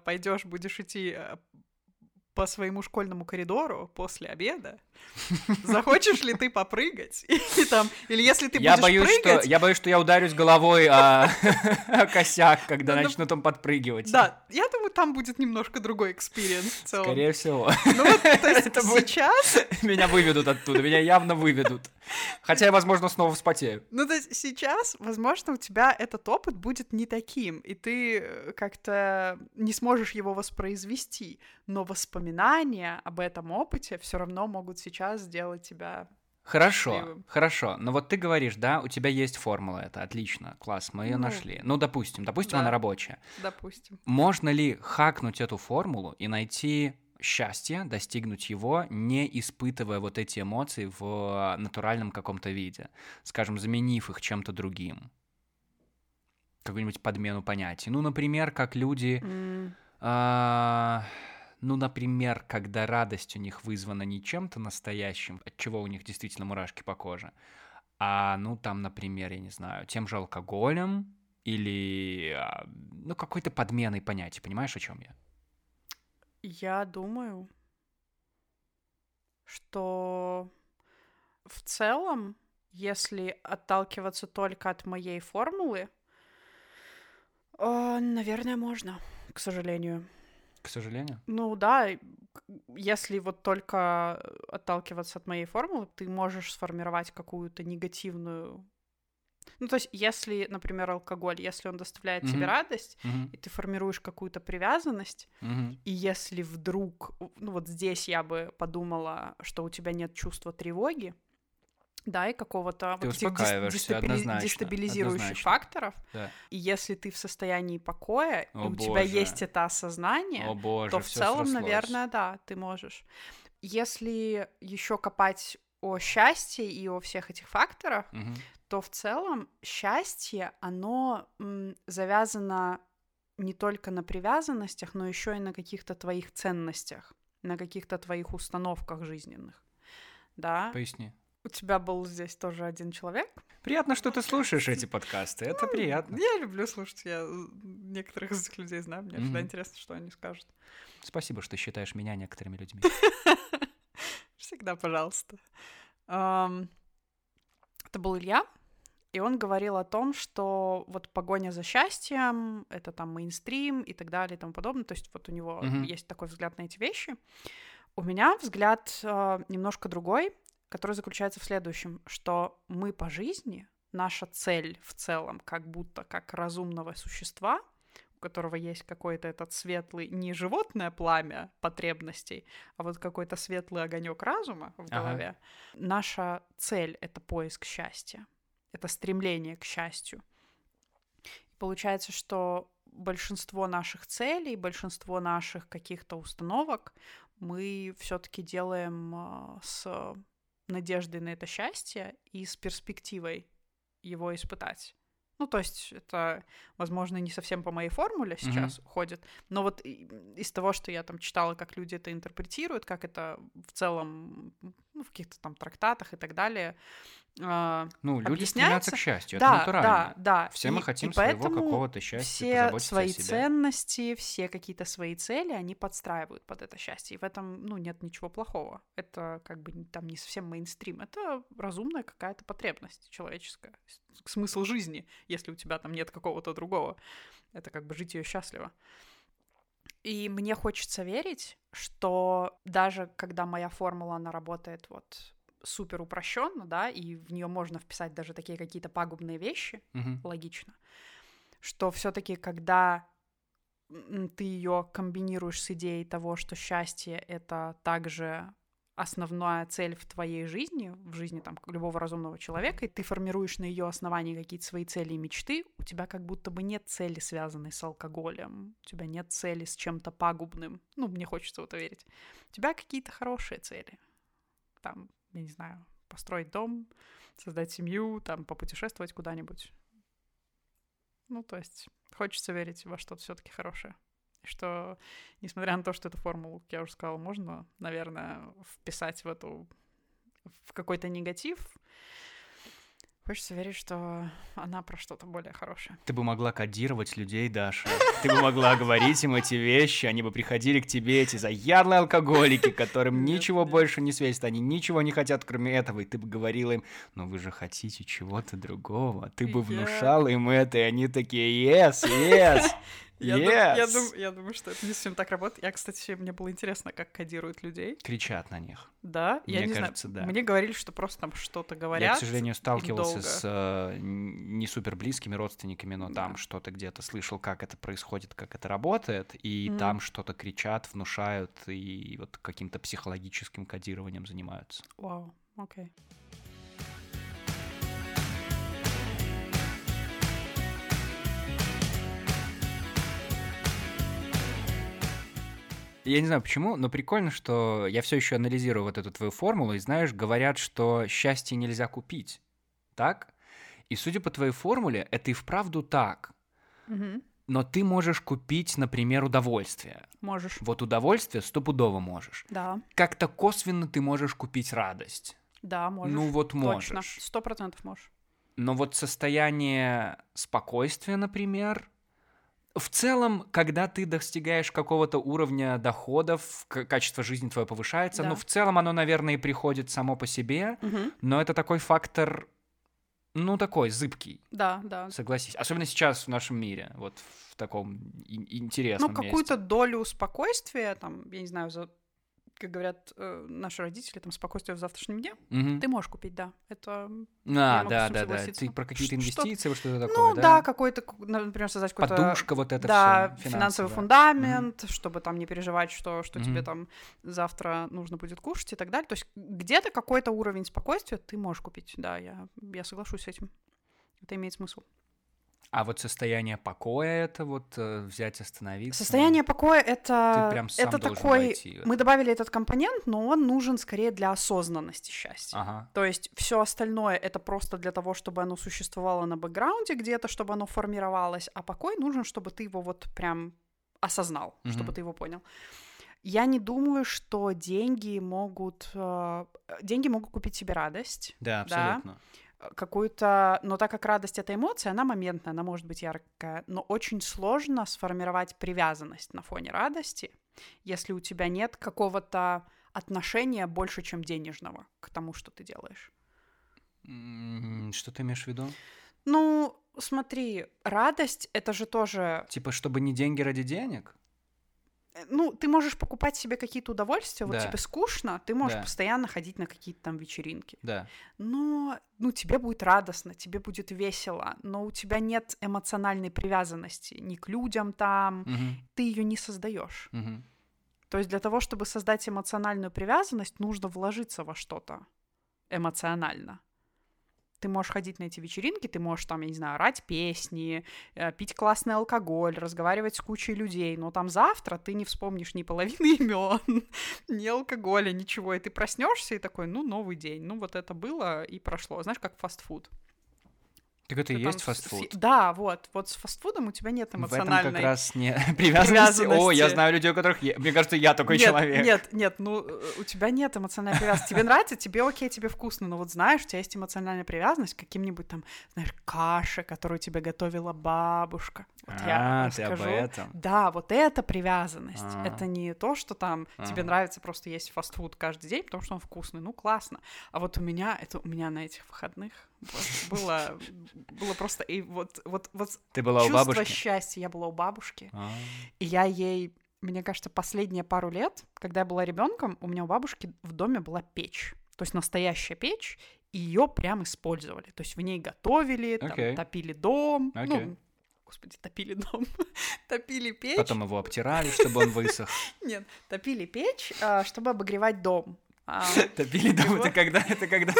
пойдешь, будешь идти э, по своему школьному коридору после обеда, захочешь ли ты попрыгать? Или, там, или если ты я будешь боюсь, прыгать... что я боюсь, что я ударюсь головой о, косяк, когда Ну, ну, начну там подпрыгивать. Да, я думаю, там будет немножко другой experience в целом. Скорее всего. Ну вот, то есть сейчас, Меня выведут оттуда, меня явно выведут. Хотя я, возможно, снова вспотею. ну то есть сейчас, возможно, у тебя этот опыт будет не таким, и ты э, как-то не сможешь его воспроизвести, но воспоминания об этом опыте все равно могут сейчас сделать тебя Хорошо, счастливым. хорошо. Но вот ты говоришь, да, у тебя есть формула, это отлично, класс, мы ее Ну, нашли. Ну, допустим, допустим, да. она рабочая. допустим. Можно ли хакнуть эту формулу и найти счастье, достигнуть его, не испытывая вот эти эмоции в натуральном каком-то виде, скажем, заменив их чем-то другим? Какую-нибудь подмену понятий. Ну, например, как люди а, ну, например, когда радость у них вызвана не чем-то настоящим, от чего у них действительно мурашки по коже, а, ну, там, например, я не знаю, тем же алкоголем или, а, ну, какой-то подменой понятий, понимаешь, о чем я? Я думаю, что в целом, если отталкиваться только от моей формулы, э, наверное, можно, к сожалению. К сожалению. Ну да, если вот только отталкиваться от моей формулы, ты можешь сформировать какую-то негативную... Ну, то есть, если, например, алкоголь, если он доставляет тебе Мгм. радость, Мгм, и ты формируешь какую-то привязанность, мгм, и если вдруг, ну вот здесь я бы подумала, что у тебя нет чувства тревоги, да, и какого-то вот этих дестабили- дестабилизирующих однозначно. факторов. Да. И если ты в состоянии покоя, и О у тебя боже. есть это осознание, О боже, то в целом, срослось. наверное, да, ты можешь. Если еще копать о счастье и о всех этих факторах, Мгм. то в целом счастье, оно м, завязано не только на привязанностях, но еще и на каких-то твоих ценностях, на каких-то твоих установках жизненных. Да, Поясни. У тебя был здесь тоже один человек. Приятно, что ты слушаешь эти подкасты. Это приятно. Я люблю слушать, я э, некоторых из этих людей знаю, мне всегда Мгм. интересно, что они скажут. Спасибо, что считаешь меня некоторыми людьми. Всегда, пожалуйста. Это был Илья, и он говорил о том, что вот погоня за счастьем — это там мейнстрим и так далее и тому подобное. То есть вот у него есть такой взгляд на эти вещи. У меня взгляд а, немножко другой, который заключается в следующем, что мы по жизни, наша цель в целом, как будто как разумного существа, у которого есть какой-то этот светлый, не животное пламя потребностей, а вот какой-то светлый огонек разума в Ага. голове. Наша цель — это поиск счастья, это стремление к счастью. И получается, что большинство наших целей, большинство наших каких-то установок мы все-таки делаем а, с надеждой на это счастье и с перспективой его испытать. Ну, то есть это, возможно, не совсем по моей формуле сейчас уходит, но вот из того, что я там читала, как люди это интерпретируют, как это в целом, ну, в каких-то там трактатах и так далее, а, Ну, люди стремятся к счастью, это да, натурально. да, да. Все И- мы и хотим своего поэтому какого-то счастья, все свои ценности, все какие-то свои цели, они подстраивают под это счастье. И в этом, ну, нет ничего плохого. Это как бы там не совсем мейнстрим. Это разумная какая-то потребность человеческая. Смысл жизни, если у тебя там нет какого-то другого. Это как бы жить ее счастливо. И мне хочется верить, что даже когда моя формула, она работает вот супер упрощенно, да, и в нее можно вписать даже такие какие-то пагубные вещи, Мгм. логично, что все-таки, когда ты ее комбинируешь с идеей того, что счастье это также основная цель в твоей жизни, в жизни там любого разумного человека, и ты формируешь на ее основании какие-то свои цели и мечты, у тебя как будто бы нет цели, связанной с алкоголем, у тебя нет цели с чем-то пагубным. Ну, мне хочется в это верить. У тебя какие-то хорошие цели. Там, я не знаю, построить дом, создать семью, там, попутешествовать куда-нибудь. Ну, то есть хочется верить во что-то все-таки хорошее. И что, несмотря на то, что эту формулу, как я уже сказала, можно, наверное, вписать в эту в какой-то негатив, хочется верить, что она про что-то более хорошее. Ты бы могла кодировать людей, Даша. Ты бы могла говорить им эти вещи, они бы приходили к тебе, эти заядлые алкоголики, которым ничего больше не светит, они ничего не хотят, кроме этого, и ты бы говорила им, ну вы же хотите чего-то другого, ты бы внушала им это, и они такие, yes, yes, Я, дум- я, дум- я думаю, что это не совсем так работает. Я, кстати, мне было интересно, как кодируют людей. Кричат на них. Да, я Мне не кажется, знаю. да. Мне говорили, что просто там что-то говорят. Я, к сожалению, сталкивался с э, не супер близкими родственниками, но там Да. что-то где-то слышал, как это происходит, как это работает, и Мгм. там что-то кричат, внушают и вот каким-то психологическим кодированием занимаются. Вау, окей. Я не знаю почему, но прикольно, что я все еще анализирую вот эту твою формулу, и знаешь, говорят, что счастье нельзя купить, так? И судя по твоей формуле, это и вправду так. Мгм. Но ты можешь купить, например, удовольствие. Можешь. Вот удовольствие стопудово можешь. Да, Как-то косвенно ты можешь купить радость. да, можешь. Ну вот Точно, можешь. сто процентов можешь. Но вот состояние спокойствия, например, в целом, когда ты достигаешь какого-то уровня доходов, качество жизни твое повышается, Да. ну в целом оно, наверное, и приходит само по себе, Мгм. но это такой фактор, ну такой зыбкий, Да, да. согласись. Особенно сейчас в нашем мире, вот в таком ин- интересном Ну, какую-то долю спокойствия, там, я не знаю, за как говорят э, наши родители, там, спокойствие в завтрашнем дне, Мгм. ты можешь купить, да. Это, А, да, да, да. Ты про какие-то инвестиции, вот что-то такое, ну, да? да, какой-то, например, создать какой-то... Подушка, вот это да, всё, финансовый фундамент, чтобы там не переживать, что, что тебе Мгм. там завтра нужно будет кушать и так далее. То есть где-то какой-то уровень спокойствия ты можешь купить, да, я, я соглашусь с этим. Это имеет смысл. А вот состояние покоя это вот э, взять, остановиться. Состояние покоя это, Ты прям сам это такой. войти Мы добавили этот компонент, но он нужен скорее для осознанности счастья. Ага. То есть все остальное это просто для того, чтобы оно существовало на бэкграунде где-то, чтобы оно формировалось, а покой нужен, чтобы ты его вот прям осознал, Мгм. чтобы ты его понял. Я не думаю, что деньги могут э, деньги могут купить себе радость Да, Да. абсолютно. э, какую-то, но так как радость это эмоция, она моментная, она может быть яркая, но очень сложно сформировать привязанность на фоне радости, если у тебя нет какого-то отношения больше, чем денежного к тому, что ты делаешь. Что ты имеешь в виду? Ну, смотри, радость это же тоже, Типа, чтобы не деньги ради денег? Э, ну, ты можешь покупать себе какие-то удовольствия, вот Да. тебе скучно, ты можешь Да. постоянно ходить на какие-то там вечеринки. Да. Но, ну, тебе будет радостно, тебе будет весело, но у тебя нет эмоциональной привязанности ни к людям там, Мгм, ты ее не создаешь. мгм. То есть для того, чтобы создать эмоциональную привязанность, нужно вложиться во что-то эмоционально. Ты можешь ходить на эти вечеринки, ты можешь там, я не знаю, орать песни, э, пить классный алкоголь, разговаривать с кучей людей, но там завтра ты не вспомнишь ни половины имен, ни алкоголя, ничего, и ты проснешься и такой, ну, новый день, ну, вот это было и прошло. Знаешь, как фастфуд. Так это и есть с- фастфуд. фи- Да, вот. Вот с фастфудом у тебя нет В этом эмоциональной... как раз не привязанности. О, я привязанности. знаю людей, у которых... Мне кажется, я такой нет, человек. Нет, нет, ну э, у тебя нет эмоциональной привязанности. Тебе нравится, тебе окей, тебе вкусно, но вот знаешь, у тебя есть эмоциональная привязанность к каким-нибудь там, знаешь, каше, которую тебе готовила бабушка. Вот я А, ты об расскажу. этом. Да, вот это привязанность. А. Это не то, что там тебе Ага. нравится просто есть фастфуд каждый день, потому что он вкусный. Ну, классно. А вот у меня, это у меня на этих выходных было, было просто... И вот, вот, вот Ты была у чувство бабушки? счастья. Я была у бабушки. А, И я ей, мне кажется, последние пару лет, когда я была ребенком, у меня у бабушки в доме была печь. То есть настоящая печь, и ее прям использовали. То есть в ней готовили, там, Окей. топили дом. Окей. Ну, господи, топили дом. топили печь. Потом его обтирали, чтобы он высох. Нет, топили печь, а, чтобы обогревать дом. А, Топили дом, это когда... Это когда...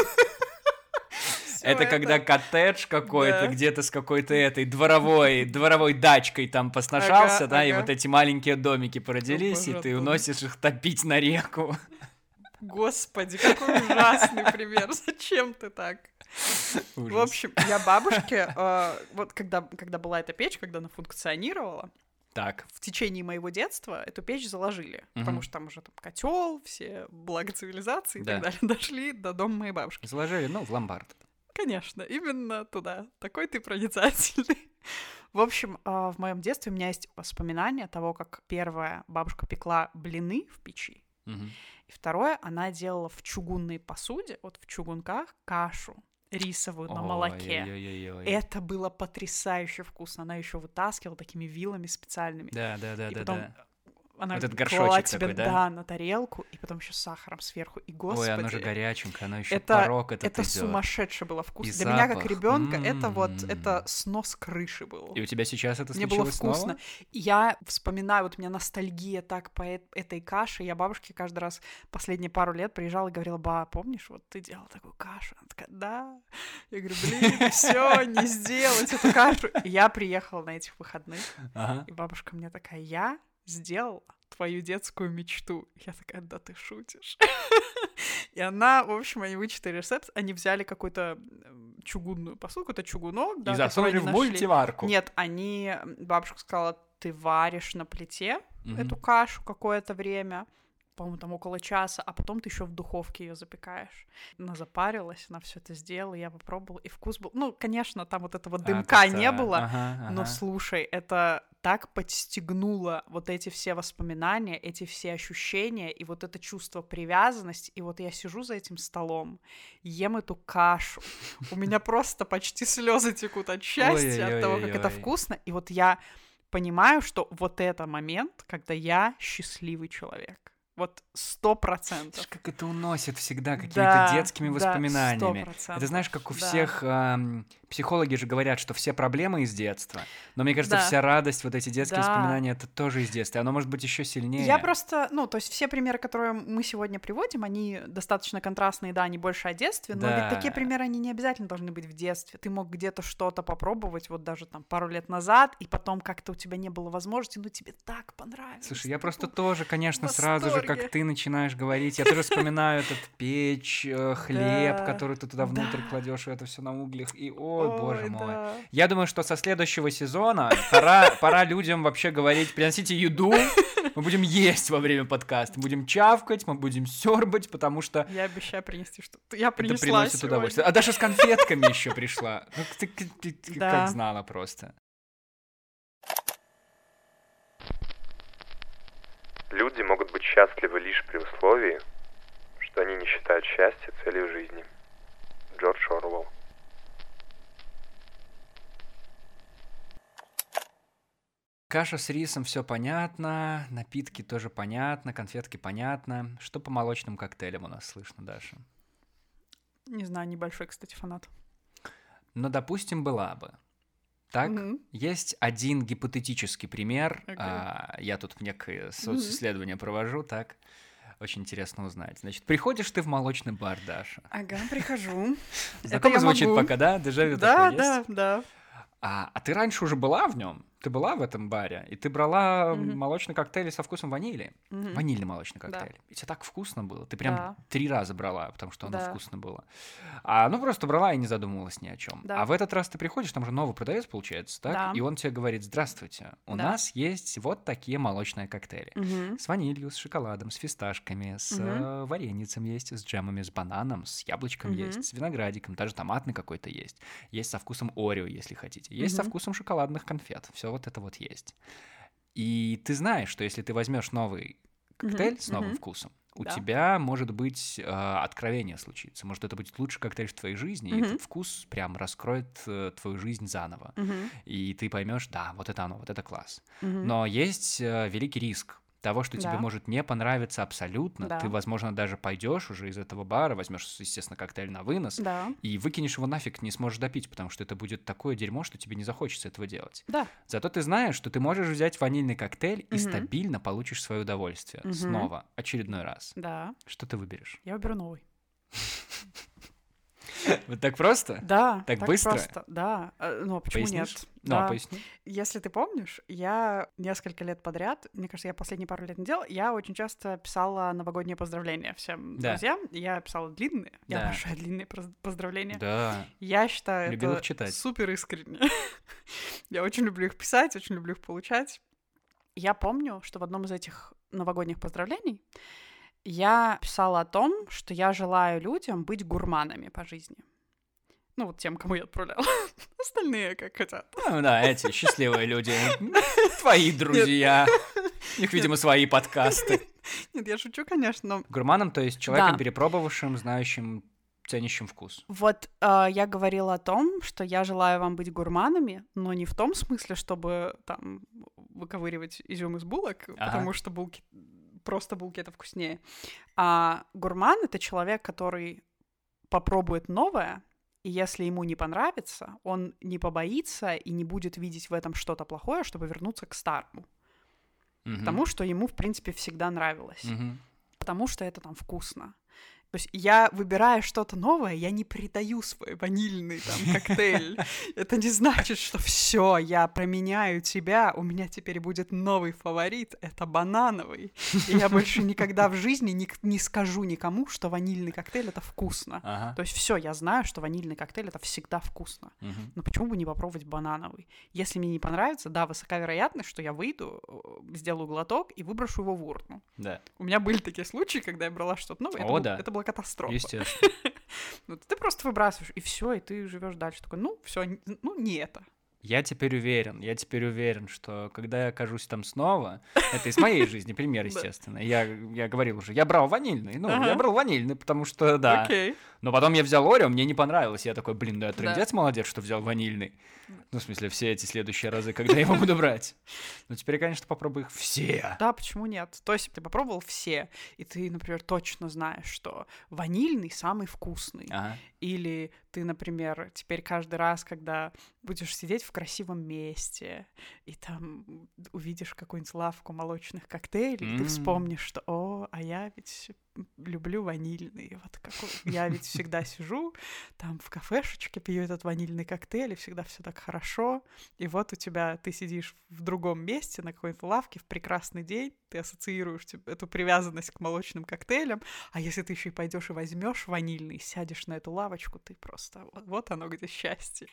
всё Это когда коттедж какой-то Да. где-то с какой-то этой дворовой, дворовой дачкой там посношался, Ага, да, и ага. вот эти маленькие домики породились, и боже, ты уносишь их топить на реку. Господи, какой ужасный пример. Зачем ты так? В Ужас. общем, я бабушке, э, вот когда, когда была эта печь, когда она функционировала, Так, в течение моего детства эту печь заложили, Мгм. потому что там уже там котел, все блага цивилизации и Да. так далее дошли до дома моей бабушки. заложили, ну, в ломбард. Конечно, именно туда. Такой ты проницательный. В общем, а, в моем детстве у меня есть воспоминания того, как первая бабушка пекла блины в печи, Мгм. и второе, она делала в чугунной посуде, вот в чугунках, кашу рисовую на молоке. Ой-ой-ой-ой. Это было потрясающе вкусно. Она еще вытаскивала такими вилами специальными. Да, да, да, и да, потом да. Она Вот этот горшочек тебе, такой, да? на тарелку, и потом еще сахаром сверху. И господи, Ой, оно же горяченькое, оно еще это- порог этот это идёт. сумасшедше было вкусно. Для меня как запах. ребенка это вот М. это снос крыши был. И у тебя сейчас это Мне было вкусно. снова? Я вспоминаю, вот у меня ностальгия так по этой каше. Я бабушке каждый раз последние пару лет приезжала и говорила, ба, помнишь, вот ты делала такую кашу? Она такая, да. Я говорю, блин, все, не сделать эту кашу. Я приехала на этих выходных, и бабушка мне такая, я сделала твою детскую мечту. Я такая, да ты шутишь. И она, в общем, они вычитали рецепт, они взяли какую-то чугунную посуду, какой-то чугунок, да, И засунули в мультиварку. Нет, они, бабушка сказала, ты варишь на плите эту кашу какое-то время, по-моему, там около часа, а потом ты еще в духовке ее запекаешь. Она запарилась, она все это сделала, я попробовала, и вкус был... Ну, конечно, там вот этого А, дымка как-то, не было, ага, но ага. слушай, это так подстегнуло вот эти все воспоминания, эти все ощущения и вот это чувство привязанности. И вот я сижу за этим столом, ем эту кашу. У меня просто почти слезы текут от счастья, от того, как это вкусно. И вот я понимаю, что вот это момент, когда я счастливый человек. Вот сто процентов. Как это уносит всегда какими-то Да, детскими да, воспоминаниями. 100%. Это знаешь, как у Да. всех ам, психологи же говорят, что все проблемы из детства. Но мне кажется, Да. вся радость, вот эти детские Да. воспоминания, это тоже из детства. И оно может быть еще сильнее. Я просто, ну, то есть все примеры, которые мы сегодня приводим, они достаточно контрастные, да, они больше о детстве, но Да. ведь такие примеры, они не обязательно должны быть в детстве. Ты мог где-то что-то попробовать, вот даже там пару лет назад, и потом как-то у тебя не было возможности, ну, тебе так понравилось. Слушай, я просто тоже, конечно, сразу же. Как ты начинаешь говорить, я тоже вспоминаю этот печь, э, хлеб, который ты туда внутрь кладешь, и это все на углях. И, ой, боже Ой, мой. Я думаю, что со следующего сезона пора, людям вообще говорить, приносите еду, мы будем есть во время подкаста, будем чавкать, мы будем сербать, потому что Я обещаю принести что-то. Я это принесла приносит сегодня. удовольствие. А Даша с конфетками еще пришла. Ну, ты, ты- ты- ты Да. как знала просто. Люди могут быть счастливы лишь при условии, что они не считают счастье целью жизни. Джордж Оруэлл. Каша с рисом все понятно, напитки тоже понятно, конфетки понятно. Что по молочным коктейлям у нас слышно, Даша? Не знаю, небольшой, кстати, фанат. Ну, допустим, была бы. Так, Мгм. есть один гипотетический пример. Окей. а, я тут некое социсследование провожу, так. Очень интересно узнать. Значит, приходишь ты в молочный бар, Даша. Ага, прихожу. Знакомо звучит могу. пока, да? Дежавю Да, да, да. А, а ты раньше уже была в нем? Ты была в этом баре, и ты брала Мгм. молочный коктейль со вкусом ванили. Мгм. Ванильный молочный Да. коктейль. И тебе так вкусно было. Ты прям Да. три раза брала, потому что оно Да. вкусно было. А, ну, просто брала и не задумывалась ни о чем. Да. А в этот раз ты приходишь, там же новый продавец получается, так? Да. И он тебе говорит, здравствуйте, у Да. нас есть вот такие молочные коктейли. Мгм. С ванилью, с шоколадом, с фисташками, с э, вареницем есть, с джемами, с бананом, с яблочком Мгм. есть, с виноградиком, даже томатный какой-то есть. Есть со вкусом Орео, если хотите. Есть со Мгм. вкусом шоколадных конфет. Все вот это вот есть. И ты знаешь, что если ты возьмешь новый коктейль Мгм, с новым мгм. вкусом, у Да. тебя может быть э, откровение случится. Может, это будет лучший коктейль в твоей жизни, и Мгм. этот вкус прям раскроет э, твою жизнь заново. Мгм. И ты поймешь, да, вот это оно, вот это класс. Мгм. Но есть э, великий риск того, что тебе Да. может не понравиться абсолютно. Да. Ты, возможно, даже пойдешь уже из этого бара, возьмешь, естественно, коктейль на вынос Да, и выкинешь его нафиг, не сможешь допить, потому что это будет такое дерьмо, что тебе не захочется этого делать. да. Зато ты знаешь, что ты можешь взять ванильный коктейль и Мгм. стабильно получишь свое удовольствие. Мгм. Снова, очередной раз. Да, Что ты выберешь? я выберу новый. Вот так просто? Да, Так быстро? просто, да. Э, Ну, а почему Пояснишь? нет? Ну, Да. поясни. Если ты помнишь, я несколько лет подряд, мне кажется, я последние пару лет не делала, я очень часто писала новогодние поздравления всем Да. друзьям. Я писала длинные, я Да. обожаю длинные поздравления. Да. Я считаю Любила это их читать. супер искренне. я очень люблю их писать, очень люблю их получать. Я помню, что в одном из этих новогодних поздравлений я писала о том, что я желаю людям быть гурманами по жизни. Ну, вот тем, кому я отправляла. Остальные как хотят. Ну да, эти счастливые люди. Твои друзья. У них, видимо, свои подкасты. Нет, я шучу, конечно, но Гурманом, то есть человеком, Да. перепробовавшим, знающим, ценящим вкус. Вот э, я говорила о том, что я желаю вам быть гурманами, но не в том смысле, чтобы там выковыривать изюм из булок, Ага. потому что булки просто булки это вкуснее. А гурман это человек, который попробует новое, и если ему не понравится, он не побоится и не будет видеть в этом что-то плохое, чтобы вернуться к старому, Мгм. к тому, что ему в принципе всегда нравилось, Мгм. потому что это там вкусно. То есть я, выбирая что-то новое, я не предаю свой ванильный там коктейль. Это не значит, что все, я променяю тебя, у меня теперь будет новый фаворит, это банановый. И я больше никогда в жизни не, не скажу никому, что ванильный коктейль это вкусно. Ага. То есть все, я знаю, что ванильный коктейль это всегда вкусно. Мгм. Но почему бы не попробовать банановый? Если мне не понравится, да, высока вероятность, что я выйду, э, сделаю глоток и выброшу его в урну. Да, У меня были такие случаи, когда я брала что-то новое. О, это, да. это была катастрофа. естественно. Ну, ты просто выбрасываешь, и все, и ты живешь дальше. Такой, ну, все, ну, не это. Я теперь уверен, я теперь уверен, что когда я окажусь там снова, это из моей жизни пример, естественно. Я, я говорил уже, я брал ванильный, ну, я брал ванильный, потому что, да. Окей. Но потом я взял Орео, мне не понравилось. Я такой, блин, да, трендец молодец, что взял ванильный. Ну, в смысле, все эти следующие разы, когда я его буду брать. Ну, теперь я, конечно, попробую их все. Да, почему нет? То есть ты попробовал все, и ты, например, точно знаешь, что ванильный самый вкусный. Ага. Или ты, например, теперь каждый раз, когда будешь сидеть в красивом месте, и там увидишь какую-нибудь лавку молочных коктейлей, М. ты вспомнишь, что, о, а я ведь люблю ванильный. Вот какой... Я ведь всегда сижу там в кафешечке, пью этот ванильный коктейль, и всегда все так хорошо. И вот у тебя, ты сидишь в другом месте, на какой-то лавке, в прекрасный день, ты ассоциируешь типа, эту привязанность к молочным коктейлям, а если ты еще и пойдешь и возьмешь ванильный, сядешь на эту лавочку, ты просто... Вот, вот оно где счастье.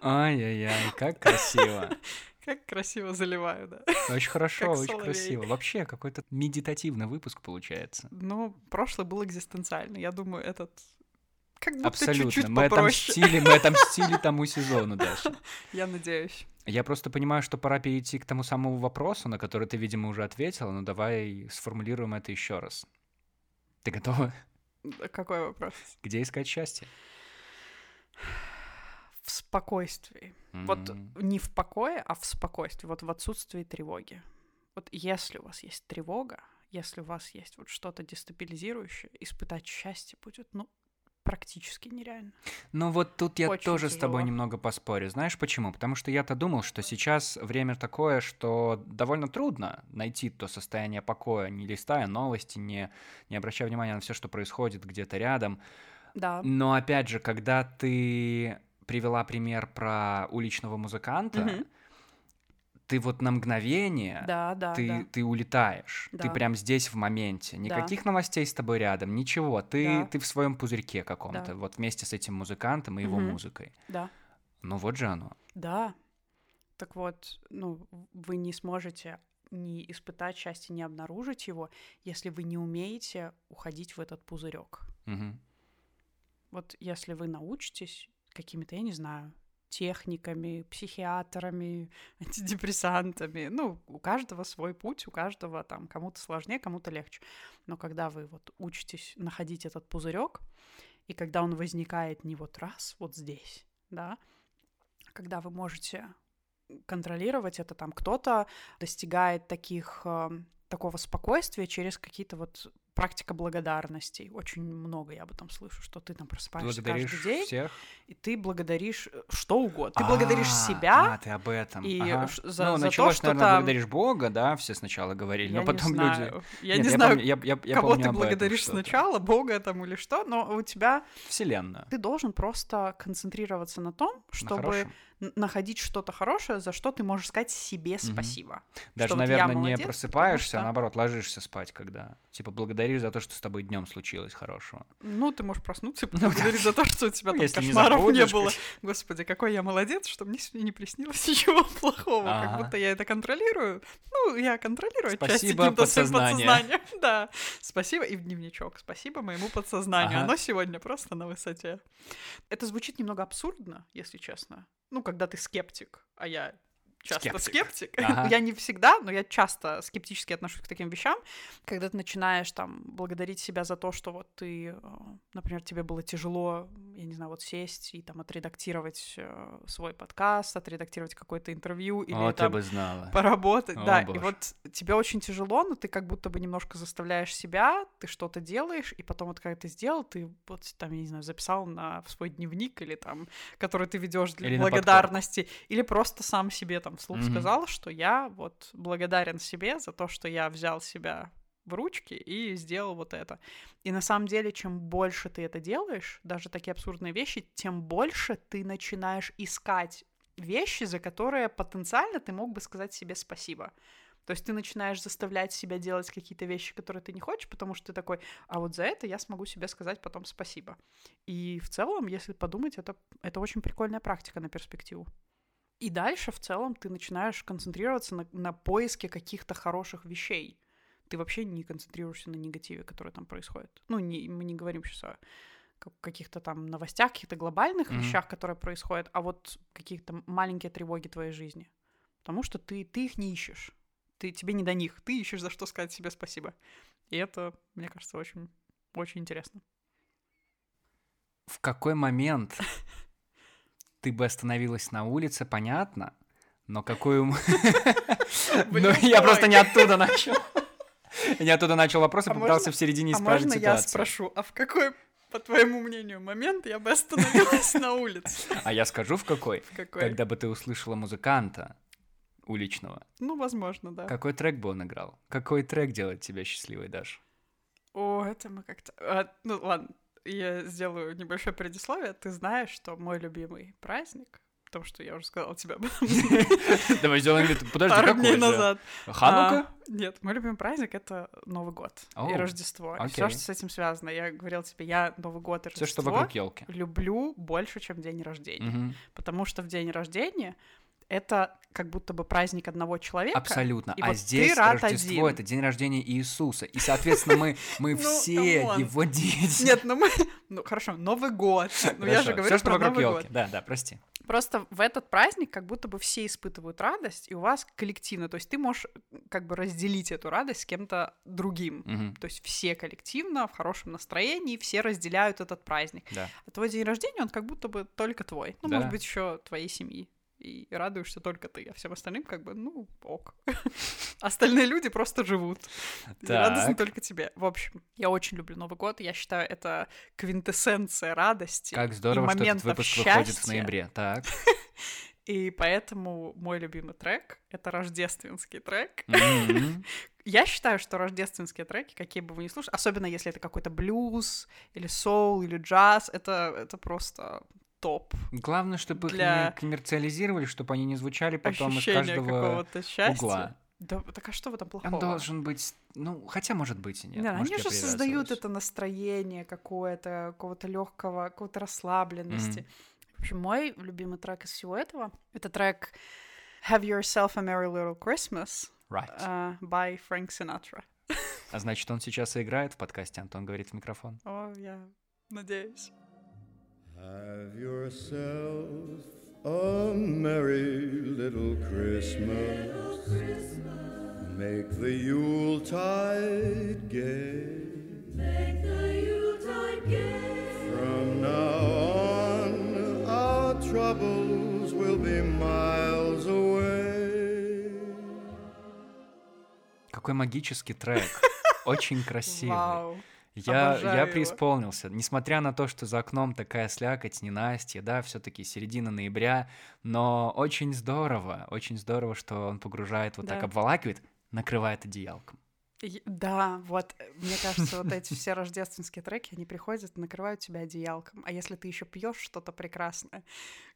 Ай-яй-яй, как красиво. Как красиво заливаю, да. Очень хорошо, Как очень соловей. красиво. Вообще, какой-то медитативный выпуск получается. Ну, прошлый был экзистенциальный. Я думаю, этот как будто Абсолютно. чуть-чуть Мы попроще. отомстили, мы отомстили тому сезону, Даша. Я надеюсь. Я просто понимаю, что пора перейти к тому самому вопросу, на который ты, видимо, уже ответила, но давай сформулируем это еще раз. Ты готова? Какой вопрос? Где искать счастье? В спокойствии. Вот М. не в покое, а в спокойствии, вот в отсутствии тревоги. Вот если у вас есть тревога, если у вас есть вот что-то дестабилизирующее, испытать счастье будет, ну, практически нереально. Ну вот тут я Очень тоже с тобой тяжело. немного поспорю. Знаешь почему? Потому что я-то думал, что сейчас время такое, что довольно трудно найти то состояние покоя, не листая новости, не, не обращая внимания на все, что происходит где-то рядом. Да. Но опять же, когда ты привела пример про уличного музыканта, ты вот на мгновение Да, да, ты, да. ты улетаешь. Ты Да. прям здесь в моменте. Никаких новостей с тобой рядом, ничего. Ты, Да. ты в своем пузырьке каком-то. Да. Вот вместе с этим музыкантом и его Мгм. музыкой. Да. Ну вот же оно. Да. Так вот, ну, вы не сможете не испытать счастье, не обнаружить его, если вы не умеете уходить в этот пузырек. Мгм. Вот если вы научитесь какими-то, я не знаю, техниками, психиатрами, антидепрессантами, ну, у каждого свой путь, у каждого там кому-то сложнее, кому-то легче. Но когда вы вот учитесь находить этот пузырек, и когда он возникает не вот раз, вот здесь, да, когда вы можете контролировать это, там кто-то достигает таких эм, такого спокойствия через какие-то вот практика благодарностей. Очень много я об этом слышу, что ты там просыпаешься Благодаришь каждый день, всех. и ты благодаришь э, что угодно. Ты благодаришь А, себя, А, ты об этом. и Ага. за- ну, за то, началось, что наверное, там- благодаришь Бога, да, все сначала говорили, я но потом люди... я Нет, не знаю, помню- я, я- я кого ты этом благодаришь сначала, Бога там или что, но у тебя Вселенная. ты должен просто концентрироваться на том, На чтобы хорошем. Находить что-то хорошее, за что ты можешь сказать себе спасибо. Даже, вот я наверное, молодец, не просыпаешься, а что- наоборот, ложишься спать, когда. Типа, благодаришь за то, что с тобой днем случилось хорошего. Ну, ты можешь проснуться и Ну, да. поблагодарить за то, что у тебя Ну, там кошмаров не было. Господи, какой я молодец, что мне сегодня не приснилось ничего плохого. Как будто я это контролирую. Ну, я контролирую отчасти Спасибо, каким-то своим подсознание. подсознанием. Да. Спасибо. И в дневничок. Спасибо моему подсознанию. Оно сегодня просто на высоте. Это звучит немного абсурдно, если честно. Ну, когда ты скептик, а я часто Скептик. скептик. Ага. Я не всегда, но я часто скептически отношусь к таким вещам. Когда ты начинаешь там благодарить себя за то, что вот ты, э, например, тебе было тяжело, я не знаю, вот сесть и там отредактировать э, свой подкаст, отредактировать какое-то интервью или О, там бы знала. поработать, О, да, боже. и вот тебе очень тяжело, но ты как будто бы немножко заставляешь себя, ты что-то делаешь, и потом вот когда ты сделал, ты вот там, я не знаю, записал на, в свой дневник или там, который ты ведешь для Или благодарности, или просто сам себе там вслух Мгм. сказал, что я вот благодарен себе за то, что я взял себя в ручки и сделал вот это. И на самом деле, чем больше ты это делаешь, даже такие абсурдные вещи, тем больше ты начинаешь искать вещи, за которые потенциально ты мог бы сказать себе спасибо. То есть ты начинаешь заставлять себя делать какие-то вещи, которые ты не хочешь, потому что ты такой, а вот за это я смогу себе сказать потом спасибо. И в целом, если подумать, это, это очень прикольная практика на перспективу. И дальше в целом ты начинаешь концентрироваться на, на поиске каких-то хороших вещей. Ты вообще не концентрируешься на негативе, который там происходит. Ну, не, мы не говорим сейчас о как- каких-то там новостях, каких-то глобальных Мгм. вещах, которые происходят, а вот каких-то маленькие тревоги твоей жизни. Потому что ты, ты их не ищешь. Ты, тебе не до них. Ты ищешь, за что сказать себе спасибо. И это, мне кажется, очень, очень интересно. В какой момент ты бы остановилась на улице, понятно, но какую... Ну, я просто не оттуда начал. Я не оттуда начал вопрос и А попытался можно- в середине А исправить можно я ситуацию. спрошу, а в какой, по твоему мнению, момент я бы остановилась на улице? А я скажу, в какой? В какой? Когда бы ты услышала музыканта уличного, Ну, возможно, да. какой трек бы он играл? Какой трек делает тебя счастливой, Даш? О, это мы как-то... а, ну, ладно, я сделаю небольшое предисловие. Ты знаешь, что мой любимый праздник, потому что я уже сказала тебе об этом Давай сделаем вид. Подожди, пару дней назад. Ханука? А, нет, мой любимый праздник — это Новый год и Рождество. Все, что с этим связано. Я говорила тебе, я Новый год и Рождество люблю больше, чем день рождения. Потому что в день рождения это как будто бы праздник одного человека. Абсолютно. И а вот здесь ты рад Рождество один. это день рождения Иисуса. И, соответственно, мы, мы Ну, все его дети. Нет, ну мы... Ну, хорошо, Новый год. Ну, я же говорю что вокруг елки. Да, да, прости. Просто в этот праздник как будто бы все испытывают радость, и у вас коллективно. То есть ты можешь как бы разделить эту радость с кем-то другим. То есть все коллективно, в хорошем настроении, все разделяют этот праздник. Да. А твой день рождения, он как будто бы только твой. Ну, Да. может быть, еще твоей семьи. И радуешься только ты, а всем остальным как бы, ну, ок. Остальные люди просто живут. И радостно только тебе. В общем, я очень люблю Новый год. Я считаю, это квинтэссенция радости. Как здорово, что этот выпуск выходит в ноябре. Так. И поэтому мой любимый трек — это рождественский трек. Мгм. Я считаю, что рождественские треки, какие бы вы ни слушали, особенно если это какой-то блюз, или соул, или джаз, это, это просто топ. Главное, чтобы их Для не коммерциализировали, чтобы они не звучали потом из каждого какого-то счастья. угла. Да, так а что в этом плохого? Он должен быть, ну, хотя, может быть, и нет. Да, Может, они же создают это настроение какое-то, какого-то легкого, какого-то расслабленности. Мгм. В общем, мой любимый трек из всего этого — это трек Have Yourself a Merry Little Christmas Right. uh, by Frank Sinatra. А значит, он сейчас и играет в подкасте, Антон говорит в микрофон. О, я надеюсь. Have yourself a merry little Christmas. Make the Yuletide gay. From now on, our troubles will be miles away. Какой магический трек. Очень красивый. Вау. Я, Обожаю я его. преисполнился. Несмотря на то, что за окном такая слякоть, ненастье, да, все таки середина ноября, но очень здорово, очень здорово, что он погружает, вот так Да. обволакивает, накрывает одеялком. Да, вот, э, мне кажется, вот эти все рождественские треки, они приходят, накрывают тебя одеялком. А если ты еще пьешь что-то прекрасное,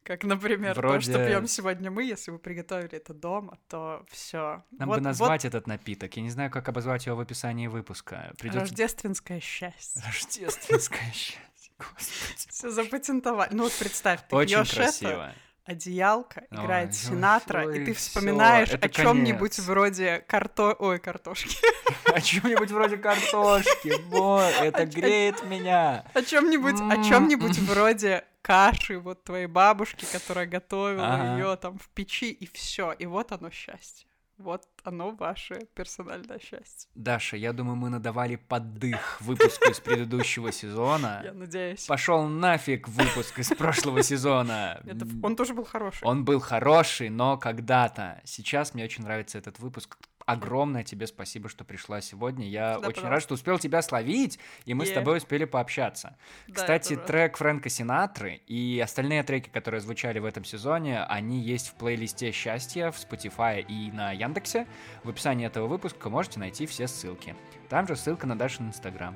как, например, то, что Вроде- пьем сегодня мы, если вы приготовили это дома, то все. Нам бы назвать этот напиток. Я не знаю, как обозвать его в описании выпуска. Придется рождественское счастье. рождественское счастье. Господи. Все запатентовали. Ну вот представь, ты Очень пьешь это, красиво. Одеялка, играет ой, Синатра, ой, и ты вспоминаешь о чем-нибудь вроде карто... Ой, картошки. О чем-нибудь вроде картошки. Бо, это греет меня. О чем-нибудь, о чем-нибудь вроде каши вот твоей бабушки, которая готовила ее там в печи, и все. И вот оно счастье. Вот оно ваше персональное счастье. Даша, я думаю, мы надавали поддых выпуску из предыдущего сезона. Я надеюсь. Пошел нафиг выпуск из прошлого сезона. Это- он тоже был хороший. Он был хороший, но когда-то. Сейчас мне очень нравится этот выпуск. Огромное тебе спасибо, что пришла сегодня. Я Да, очень пожалуйста. рад, что успел тебя словить, и мы с Е. тобой успели пообщаться. Да, Кстати, трек Фрэнка Синатры и остальные треки, которые звучали в этом сезоне, они есть в плейлисте «Счастье» в Spotify и на Яндексе. В описании этого выпуска можете найти все ссылки. Там же ссылка на Дашин Инстаграм.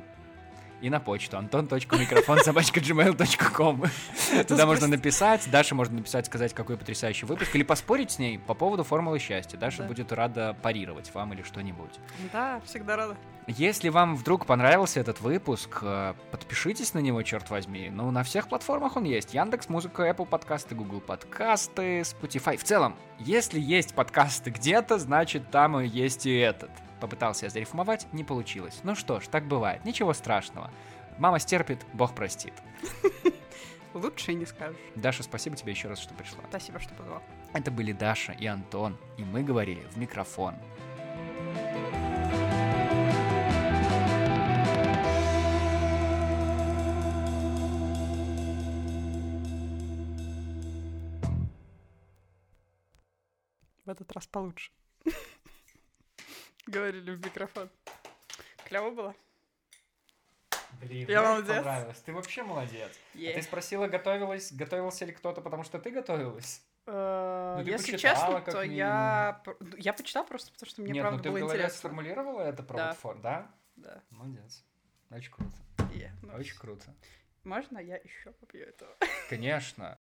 И на почту антон.микрофон gmail.com. Туда можно написать, Даша можно написать, сказать, какой потрясающий выпуск, или поспорить с ней по поводу формулы счастья. Даша Да. будет рада парировать вам или что-нибудь. Да, всегда рада. Если вам вдруг понравился этот выпуск, э, подпишитесь на него, черт возьми. Ну, на всех платформах он есть. Яндекс, Музыка, Apple подкасты, Google подкасты, Spotify. В целом, если есть подкасты где-то, значит там и есть и этот. Попытался я зарифмовать, не получилось. Ну что ж, так бывает, ничего страшного. Мама стерпит, Бог простит. Лучше и не скажешь. Даша, спасибо тебе еще раз, что пришла. Спасибо, что позвал. Это были Даша и Антон, и мы говорили в микрофон. В этот раз получше. Говорили в микрофон. Клево было? Блин, Я молодец. понравилось. Ты вообще молодец. А Е. ты спросила, готовилась, готовился ли кто-то, потому что ты готовилась? Ну, ты Если честно, то я... пр- Я почитала просто потому, что мне Нет, правда ну ты было в голове интересно. сформулировала это про Да. фор, да? Да. Молодец. Очень круто. Е, ну, Очень круто. Можно я еще попью этого? Конечно.